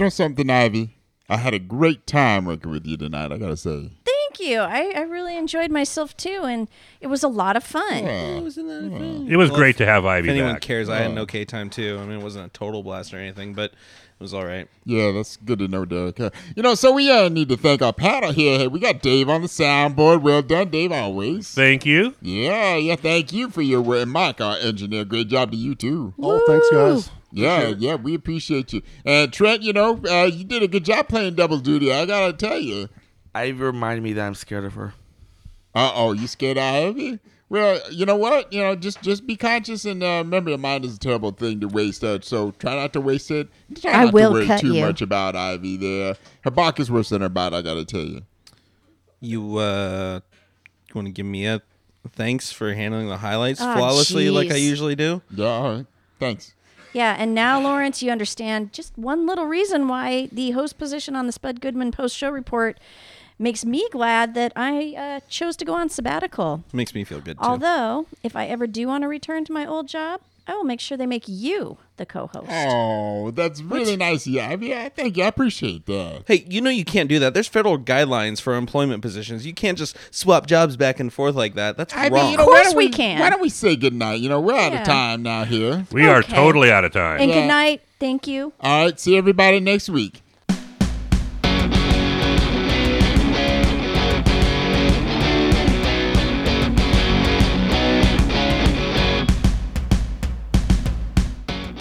You know something, Ivy? I had a great time working with you tonight, I gotta say. Thank you. I, I really enjoyed myself too, and it was a lot of fun. It was Well, great if- to have Ivy If anyone back. cares, I had an okay time too. I mean, it wasn't a total blast or anything, but it was all right. Yeah, that's good to know, Derek. Uh, you know, so we uh, need to thank our panel here. Hey, we got Dave on the soundboard. Well done, Dave, always. Thank you. Yeah, yeah, thank you for your work. And Mike, our engineer, great job to you, too. Oh, thanks, guys. Yeah, Appreciate it. yeah, we appreciate you. And Trent, you know, uh, you did a good job playing double duty. I gotta tell you. Ivy reminded me that I'm scared of her. Uh oh, you scared of Ivy? Well, you know what? You know, just just be conscious and uh, remember, your mind is a terrible thing to waste. Uh, so try not to waste it. Try I not will to worry cut too you. much about Ivy. There, her bark is worse than her bite. I gotta tell you. You uh, you want to give me a thanks for handling the highlights Ah, flawlessly, like I usually do? Yeah, all right. Thanks. Yeah, and now, Lawrence, you understand just one little reason why the host position on the Spud Goodman post show report makes me glad that I uh, chose to go on sabbatical. Makes me feel good too. Although, if I ever do want to return to my old job, I will make sure they make you the co host. Oh, that's really nice of you, Ivy. I thank you. I appreciate that. Hey, you know you can't do that. There's federal guidelines for employment positions. You can't just swap jobs back and forth like that. That's Ivy, wrong. you know, why don't Why don't we say goodnight? You know, we're out Yeah. of time now here. We are totally out of time. And Yeah. good night. Thank you. All right, see everybody next week.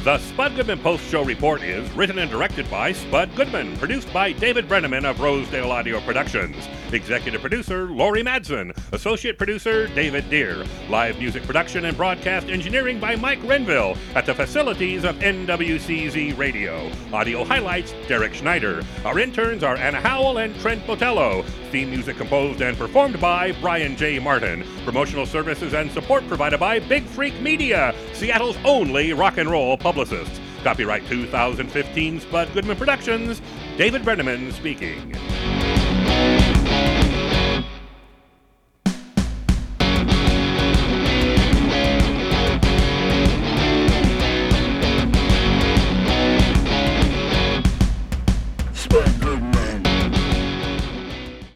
The Spud Goodman Post Show Report is written and directed by Spud Goodman, produced by David Brenneman of Rosedale Audio Productions, executive producer Lori Madsen, associate producer David Deere, live music production and broadcast engineering by Mike Renville at the facilities of NWCZ Radio, audio highlights Derek Schneider. Our interns are Anna Howell and Trent Botello. Theme music composed and performed by Brian J. Martin. Promotional services and support provided by Big Freak Media, Seattle's only rock and roll publicist. Copyright 2015 Spud Goodman Productions. David Brenneman speaking.